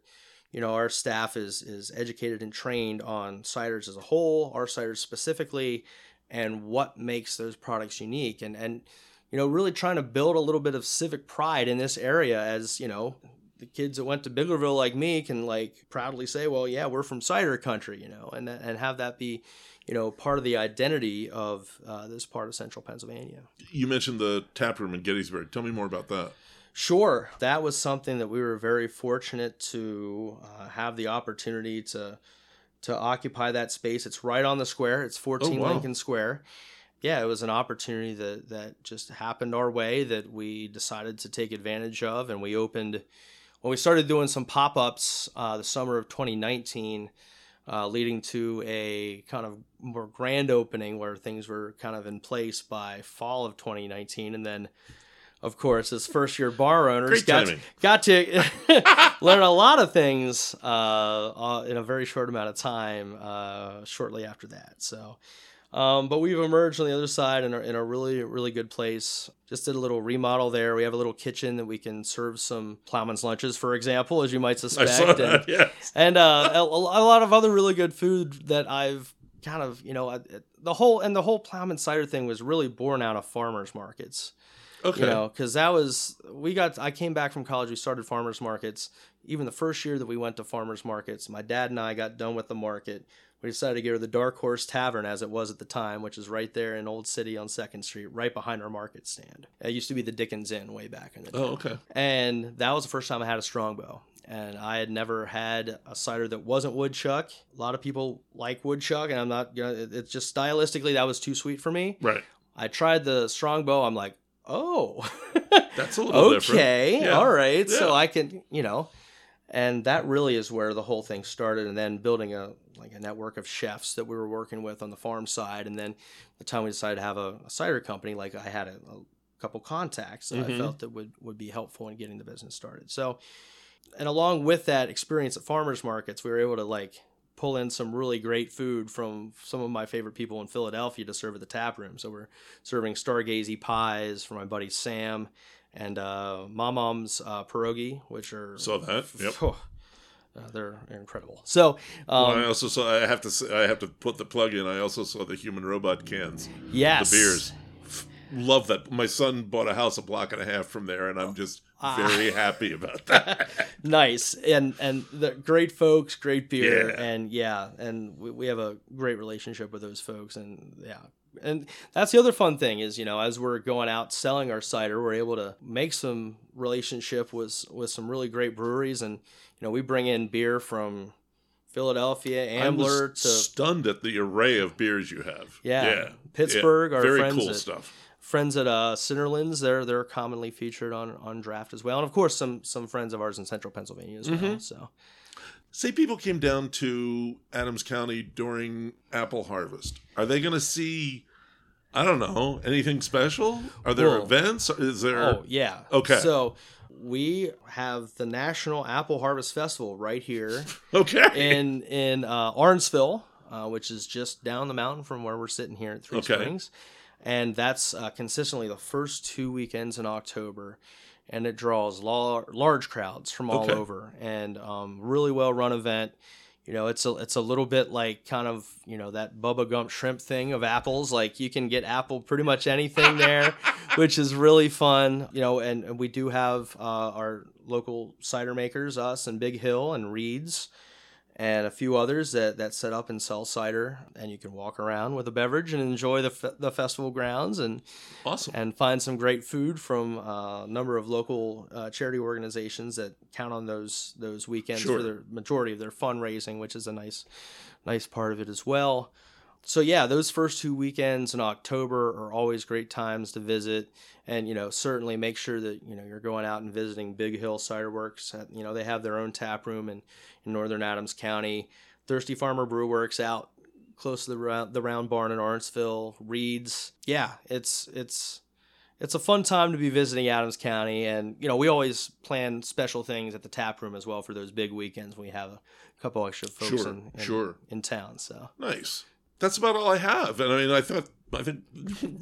you know our staff is is educated and trained on ciders as a whole, our ciders specifically, and what makes those products unique and and you know really trying to build a little bit of civic pride in this area as you know the kids that went to Biglerville like me can like proudly say, well, yeah, we're from cider country, you know, and and have that be, you know, part of the identity of uh, this part of central Pennsylvania. you mentioned the tap room in Gettysburg. Tell me more about that. Sure, that was something that we were very fortunate to uh, have the opportunity to to occupy that space. It's right on the square. It's 14 Oh, wow. Lincoln Square. Yeah, it was an opportunity that that just happened our way that we decided to take advantage of, and we opened. when we started doing some pop ups uh, the summer of 2019, uh, leading to a kind of more grand opening where things were kind of in place by fall of 2019, and then of course, as first year bar owners, got, timing. got to learn a lot of things uh, uh, in a very short amount of time uh, shortly after that. So, um, but we've emerged on the other side in a, in a really, really good place. Just did a little remodel there. We have a little kitchen that we can serve some plowman's lunches, for example, as you might suspect. and. Yes. and uh, a, a lot of other really good food that I've kind of, you know, the whole and the whole plowman cider thing was really born out of farmers markets. Okay. You know, because that was we got. I came back from college. We started farmers markets. Even the first year that we went to farmers markets, my dad and I got done with the market. We decided to go to the Dark Horse Tavern, as it was at the time, which is right there in Old City on Second Street, right behind our market stand. It used to be the Dickens Inn way back in the day. Oh, okay. And that was the first time I had a strongbow. And I had never had a cider that wasn't woodchuck. A lot of people like woodchuck, and I'm not, you know, it's just stylistically, that was too sweet for me. Right. I tried the strongbow. I'm like, oh, That's a little different. okay, Yeah. all right. So I can, you know, and that really is where the whole thing started. And then building a like a network of chefs that we were working with on the farm side. And then the time we decided to have a, a cider company, like I had a, a couple contacts that I Mhm. felt that would would be helpful in getting the business started. So, and along with that experience at farmers markets, we were able to like pull in some really great food from some of my favorite people in Philadelphia to serve at the tap room. So we're serving stargazy pies for my buddy Sam and uh, Mom's uh, pierogi, which are Saw that. Yep. uh, they're incredible. So Well, um, I also saw. I have to. Say, I have to put the plug in. I also saw the human robot cans. yes, The beers. Love that. My son bought a house a block and a half from there, and I'm just Ah. very happy about that. nice and and the great folks, great beer, Yeah. and yeah, and we, we have a great relationship with those folks, and yeah. And that's the other fun thing is, you know, as we're going out selling our cider, we're able to make some relationship with with some really great breweries, and you know, we bring in beer from Philadelphia, Ambler to stunned at the array of beers you have. Yeah. yeah. Pittsburgh, Yeah. our very friends cool at- stuff. friends at uh Cinderlands. They're they're commonly featured on on draft as well, and of course some some friends of ours in Central Pennsylvania as well. Mhm. So Say people came down to Adams County during apple harvest. Are they going to see? I don't know anything special. Are there Well- events? Is there? oh yeah, Okay. So we have the National Apple Harvest Festival right here okay. in in uh, Arendtsville, uh, which is just down the mountain from where we're sitting here at Three Okay. Springs, and that's uh, consistently the first two weekends in October, and it draws lar- large crowds from all Okay. over, and um, really well run event. You know, it's a it's a little bit like kind of you know that Bubba Gump shrimp thing of apples. Like you can get apple pretty much anything there, which is really fun. You know, and, and we do have uh, our local cider makers, us and Big Hill and Reid's, and a few others that, that set up and sell cider, and you can walk around with a beverage and enjoy the, fe- the festival grounds and awesome. and find some great food from uh, a number of local uh, charity organizations that count on those those weekends Sure. for the majority of their fundraising, which is a nice nice part of it as well. So yeah, those first two weekends in October are always great times to visit, and you know certainly make sure that you know you're going out and visiting Big Hill Cider Works. Uh, You know they have their own tap room in, in Northern Adams County. Thirsty Farmer Brew Works out close to the round, the Round Barn in Lawrenceville. Reid's, yeah, it's it's it's a fun time to be visiting Adams County, and you know we always plan special things at the tap room as well for those big weekends. We have a couple extra folks Sure, in, in sure. in town, so. Nice. That's about all I have. And I mean, I thought I think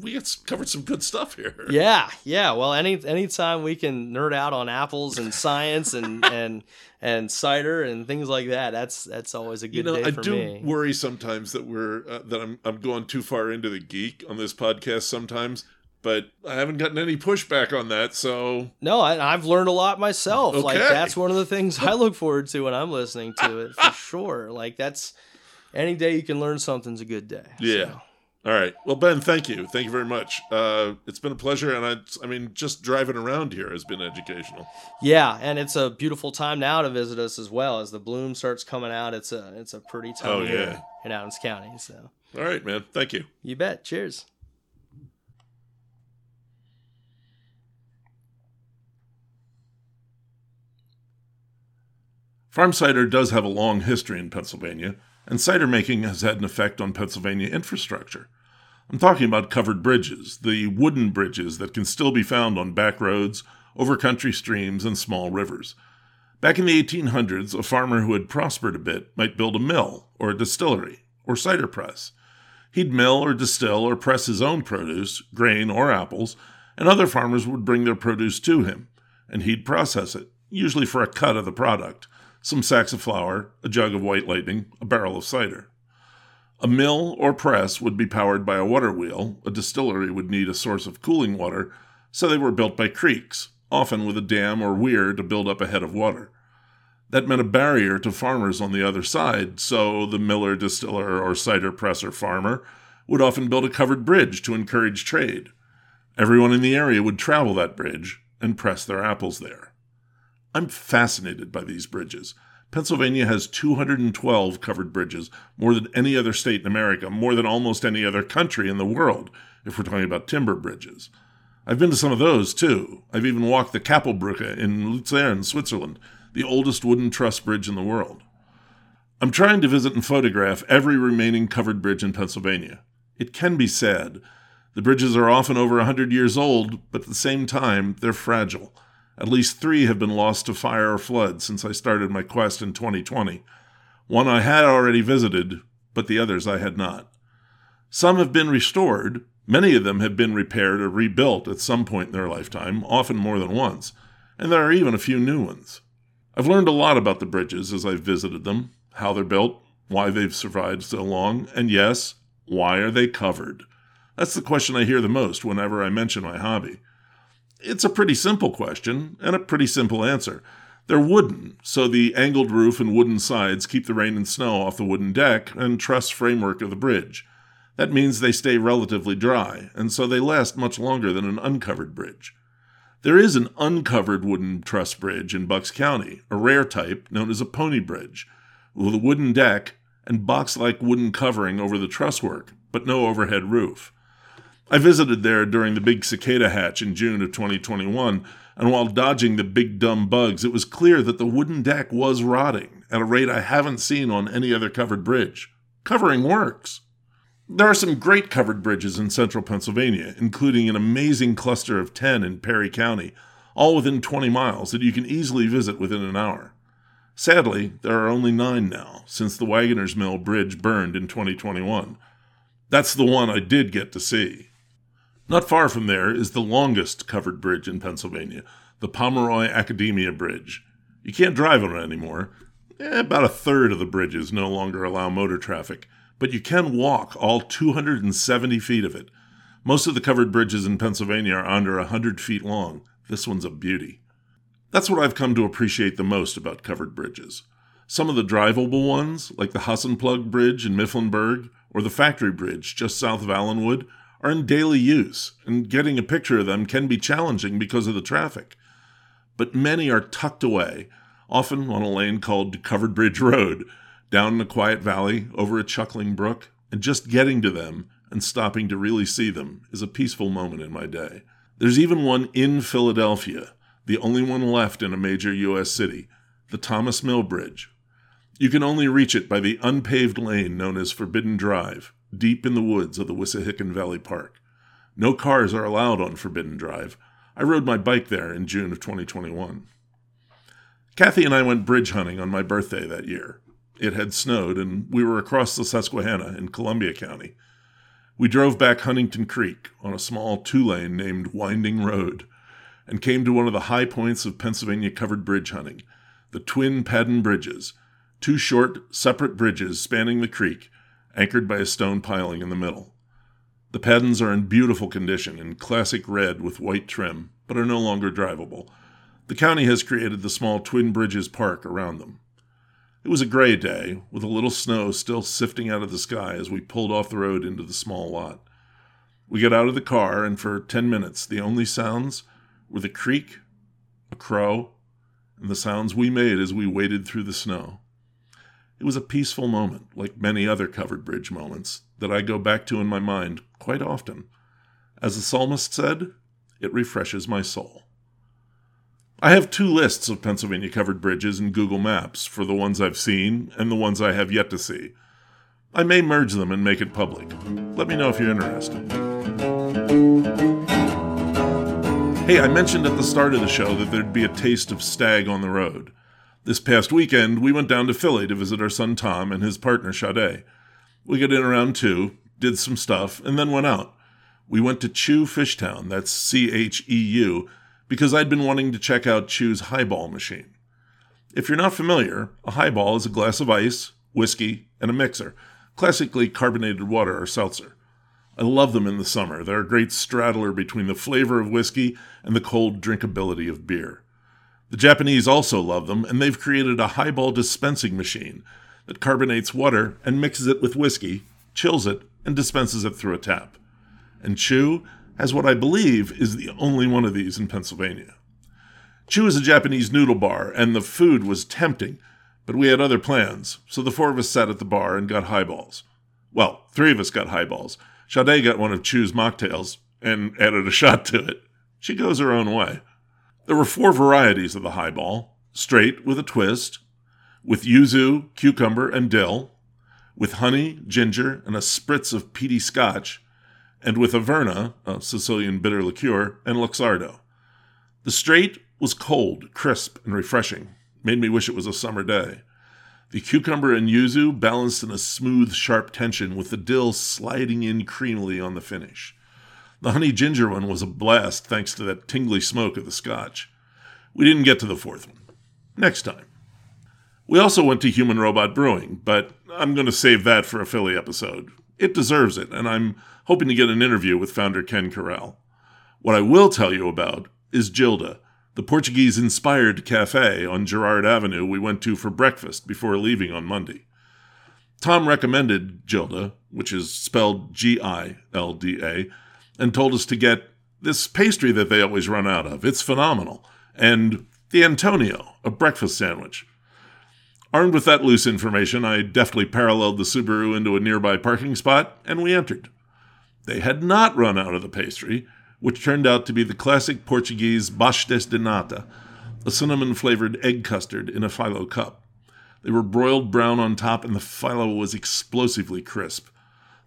we covered some good stuff here. Yeah, yeah. Well, any anytime we can nerd out on apples and science and and and cider and things like that, that's that's always a good You know, day I for do me. worry sometimes that we're uh, that I'm I'm going too far into the geek on this podcast sometimes, but I haven't gotten any pushback on that. So No, I, I've learned a lot myself. Like Okay. that's one of the things I look forward to when I'm listening to it for sure. Like that's any day you can learn something's a good day. yeah. So, All right. Well, Ben, thank you. Thank you very much. Uh, it's been a pleasure, and I, I mean, just driving around here has been educational. yeah, and it's a beautiful time now to visit us as well as the bloom starts coming out. It's a it's a pretty time Oh, yeah. in Adams County. So All right, man. Thank you. you bet. Cheers. Farm cider does have a long history in Pennsylvania, and cider making has had an effect on Pennsylvania infrastructure. I'm talking about covered bridges, the wooden bridges that can still be found on back roads, over country streams, and small rivers. Back in the 1800s, a farmer who had prospered a bit might build a mill, or a distillery, or cider press. He'd mill or distill or press his own produce, grain or apples, and other farmers would bring their produce to him, and he'd process it, usually for a cut of the product some sacks of flour, a jug of white lightning, a barrel of cider. A mill or press would be powered by a water wheel, a distillery would need a source of cooling water, so they were built by creeks, often with a dam or weir to build up a head of water. That meant a barrier to farmers on the other side, so the miller, distiller, or cider presser farmer would often build a covered bridge to encourage trade. Everyone in the area would travel that bridge and press their apples there. I'm fascinated by these bridges. Pennsylvania has 212 covered bridges, more than any other state in America, more than almost any other country in the world, if we're talking about timber bridges. I've been to some of those too. I've even walked the Kappelbrücke in Luzern, Switzerland, the oldest wooden truss bridge in the world. I'm trying to visit and photograph every remaining covered bridge in Pennsylvania. It can be sad. The bridges are often over a hundred years old, but at the same time, they're fragile. At least three have been lost to fire or flood since I started my quest in 2020. One I had already visited, but the others I had not. Some have been restored, Many of them have been repaired or rebuilt at some point in their lifetime, often more than once, and there are even a few new ones. I've learned a lot about the bridges as I've visited them, how they're built, why they've survived so long, and yes, why are they covered? That's the question I hear the most whenever I mention my hobby. It's a pretty simple question and a pretty simple answer. They're wooden, so the angled roof and wooden sides keep the rain and snow off the wooden deck and truss framework of the bridge. That means they stay relatively dry, and so they last much longer than an uncovered bridge. There is an uncovered wooden truss bridge in Bucks County, a rare type known as a pony bridge, with a wooden deck and box like wooden covering over the truss work, but no overhead roof. I visited there during the big cicada hatch in June of 2021, and while dodging the big dumb bugs, it was clear that the wooden deck was rotting at a rate I haven't seen on any other covered bridge. Covering works. There are some great covered bridges in central Pennsylvania, including an amazing cluster of 10 in Perry County, all within 20 miles that you can easily visit within an hour. Sadly, there are only nine now, since the Wagoner's Mill Bridge burned in 2021. That's the one I did get to see. Not far from there is the longest covered bridge in Pennsylvania, the Pomeroy Academia Bridge. You can't drive on it anymore. Eh, about a third of the bridges no longer allow motor traffic, but you can walk all 270 feet of it. Most of the covered bridges in Pennsylvania are under 100 feet long. This one's a beauty. That's what I've come to appreciate the most about covered bridges. Some of the drivable ones, like the Hassenplug Bridge in Mifflinburg or the Factory Bridge just south of Allenwood, are in daily use, and getting a picture of them can be challenging because of the traffic. But many are tucked away, often on a lane called Covered Bridge Road, down in a quiet valley, over a chuckling brook, and just getting to them and stopping to really see them is a peaceful moment in my day. There's even one in Philadelphia, the only one left in a major U.S. city, the Thomas Mill Bridge. You can only reach it by the unpaved lane known as Forbidden Drive, deep in the woods of the Wissahickon Valley Park. No cars are allowed on Forbidden Drive. I rode my bike there in June of 2021. Kathy and I went bridge hunting on my birthday that year. It had snowed, and we were across the Susquehanna in Columbia County. We drove back Huntington Creek on a small two lane named Winding Road and came to one of the high points of Pennsylvania covered bridge hunting the Twin Paden Bridges, two short, separate bridges spanning the creek, anchored by a stone piling in the middle. The Padens are in beautiful condition in classic red with white trim, but are no longer drivable. The county has created the small Twin Bridges Park around them. It was a gray day, with a little snow still sifting out of the sky as we pulled off the road into the small lot. We got out of the car, and for ten minutes the only sounds were the creek, a crow, and the sounds we made as we waded through the snow. It was a peaceful moment, like many other covered bridge moments, that I go back to in my mind quite often. As the psalmist said, it refreshes my soul. I have two lists of Pennsylvania covered bridges in Google Maps for the ones I've seen and the ones I have yet to see. I may merge them and make it public. Let me know if you're interested. Hey, I mentioned at the start of the show that there'd be a taste of stag on the road. This past weekend, we went down to Philly to visit our son Tom and his partner Sade. We got in around 2, did some stuff, and then went out. We went to Cheu Fishtown, that's C H E U, because I'd been wanting to check out Cheu's highball machine. If you're not familiar, a highball is a glass of ice, whiskey, and a mixer, classically carbonated water or seltzer. I love them in the summer. They're a great straddler between the flavor of whiskey and the cold drinkability of beer. The Japanese also love them, and they've created a highball dispensing machine that carbonates water and mixes it with whiskey, chills it, and dispenses it through a tap. And Cheu has what I believe is the only one of these in Pennsylvania. Cheu is a Japanese noodle bar, and the food was tempting, but we had other plans, so the four of us sat at the bar and got highballs. Well, three of us got highballs. Sade got one of Cheu's mocktails and added a shot to it. She goes her own way. There were four varieties of the highball straight with a twist, with yuzu, cucumber, and dill, with honey, ginger, and a spritz of peaty scotch, and with Averna, a Sicilian bitter liqueur, and Luxardo. The straight was cold, crisp, and refreshing. Made me wish it was a summer day. The cucumber and yuzu balanced in a smooth, sharp tension, with the dill sliding in creamily on the finish. The honey ginger one was a blast thanks to that tingly smoke of the scotch. We didn't get to the fourth one. Next time. We also went to Human Robot Brewing, but I'm going to save that for a Philly episode. It deserves it, and I'm hoping to get an interview with founder Ken Corral. What I will tell you about is Gilda, the Portuguese inspired cafe on Girard Avenue we went to for breakfast before leaving on Monday. Tom recommended Gilda, which is spelled G I L D A, and told us to get this pastry that they always run out of. It's phenomenal. And the Antonio, a breakfast sandwich. Armed with that loose information, I deftly paralleled the Subaru into a nearby parking spot, and we entered. They had not run out of the pastry, which turned out to be the classic Portuguese pastéis de nata, a cinnamon flavored egg custard in a phyllo cup. They were broiled brown on top, and the phyllo was explosively crisp.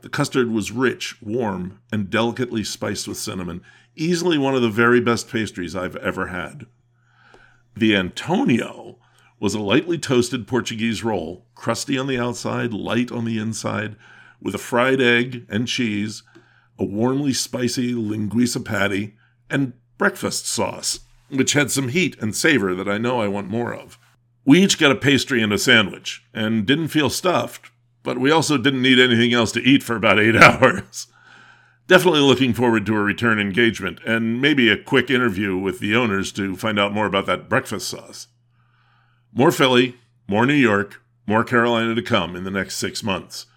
The custard was rich, warm, and delicately spiced with cinnamon, easily one of the very best pastries I've ever had. The Antonio was a lightly toasted Portuguese roll, crusty on the outside, light on the inside, with a fried egg and cheese, a warmly spicy linguiça patty, and breakfast sauce, which had some heat and savor that I know I want more of. We each got a pastry and a sandwich, and didn't feel stuffed, but we also didn't need anything else to eat for about eight hours. Definitely looking forward to a return engagement and maybe a quick interview with the owners to find out more about that breakfast sauce. More Philly, more New York, more Carolina to come in the next six months,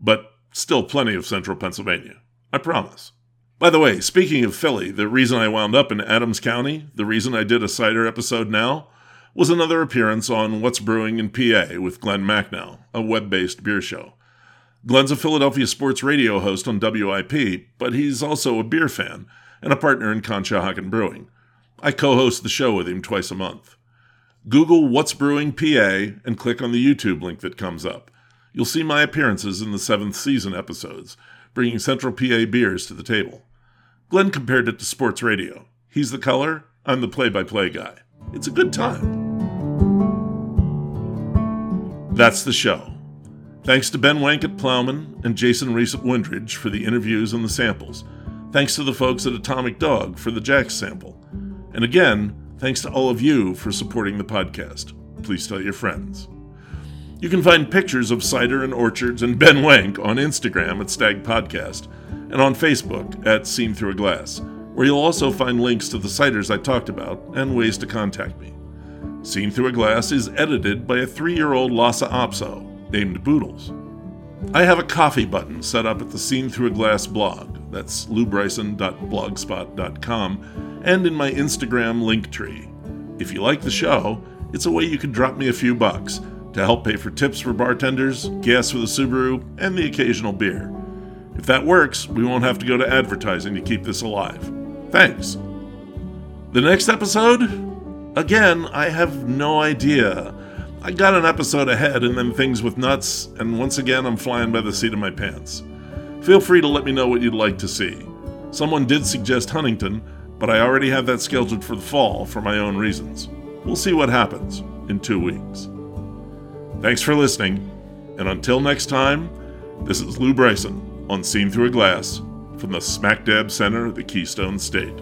but still plenty of central Pennsylvania. I promise. By the way, speaking of Philly, the reason I wound up in Adams County, the reason I did a cider episode now, was another appearance on What's Brewing in PA with Glenn Macnow, a web based beer show. Glenn's a Philadelphia sports radio host on WIP, but he's also a beer fan and a partner in Conshohocken Brewing. I co host the show with him twice a month. Google What's Brewing PA and click on the YouTube link that comes up. You'll see my appearances in the seventh season episodes, bringing Central PA beers to the table. Glenn compared it to sports radio. He's the color, I'm the play by play guy. It's a good time. That's the show. Thanks to Ben Wenk at Plowman and Jason Reese at Wyndridge for the interviews and the samples. Thanks to the folks at Atomic Dog for the Jack sample. And again, thanks to all of you for supporting the podcast. Please tell your friends. You can find pictures of cider and orchards and Ben Wenk on Instagram at Stag Podcast and on Facebook at Seen Through a Glass, where you'll also find links to the ciders I talked about and ways to contact me. Seen Through a Glass is edited by a three year old Lhasa Apso named Boodles. I have a coffee button set up at the Seen Through a Glass blog. That's lewbryson.blogspot.com and in my Instagram link tree. If you like the show, it's a way you can drop me a few bucks to help pay for tips for bartenders, gas for the Subaru, and the occasional beer. If that works, we won't have to go to advertising to keep this alive. Thanks. The next episode? Again, I have no idea. I got an episode ahead and then things with nuts, and once again, I'm flying by the seat of my pants. Feel free to let me know what you'd like to see. Someone did suggest Huntington, but I already have that scheduled for the fall for my own reasons. We'll see what happens in two weeks. Thanks for listening, and until next time, this is Lew Bryson on Seen Through a Glass from the smack dab center of the Keystone State.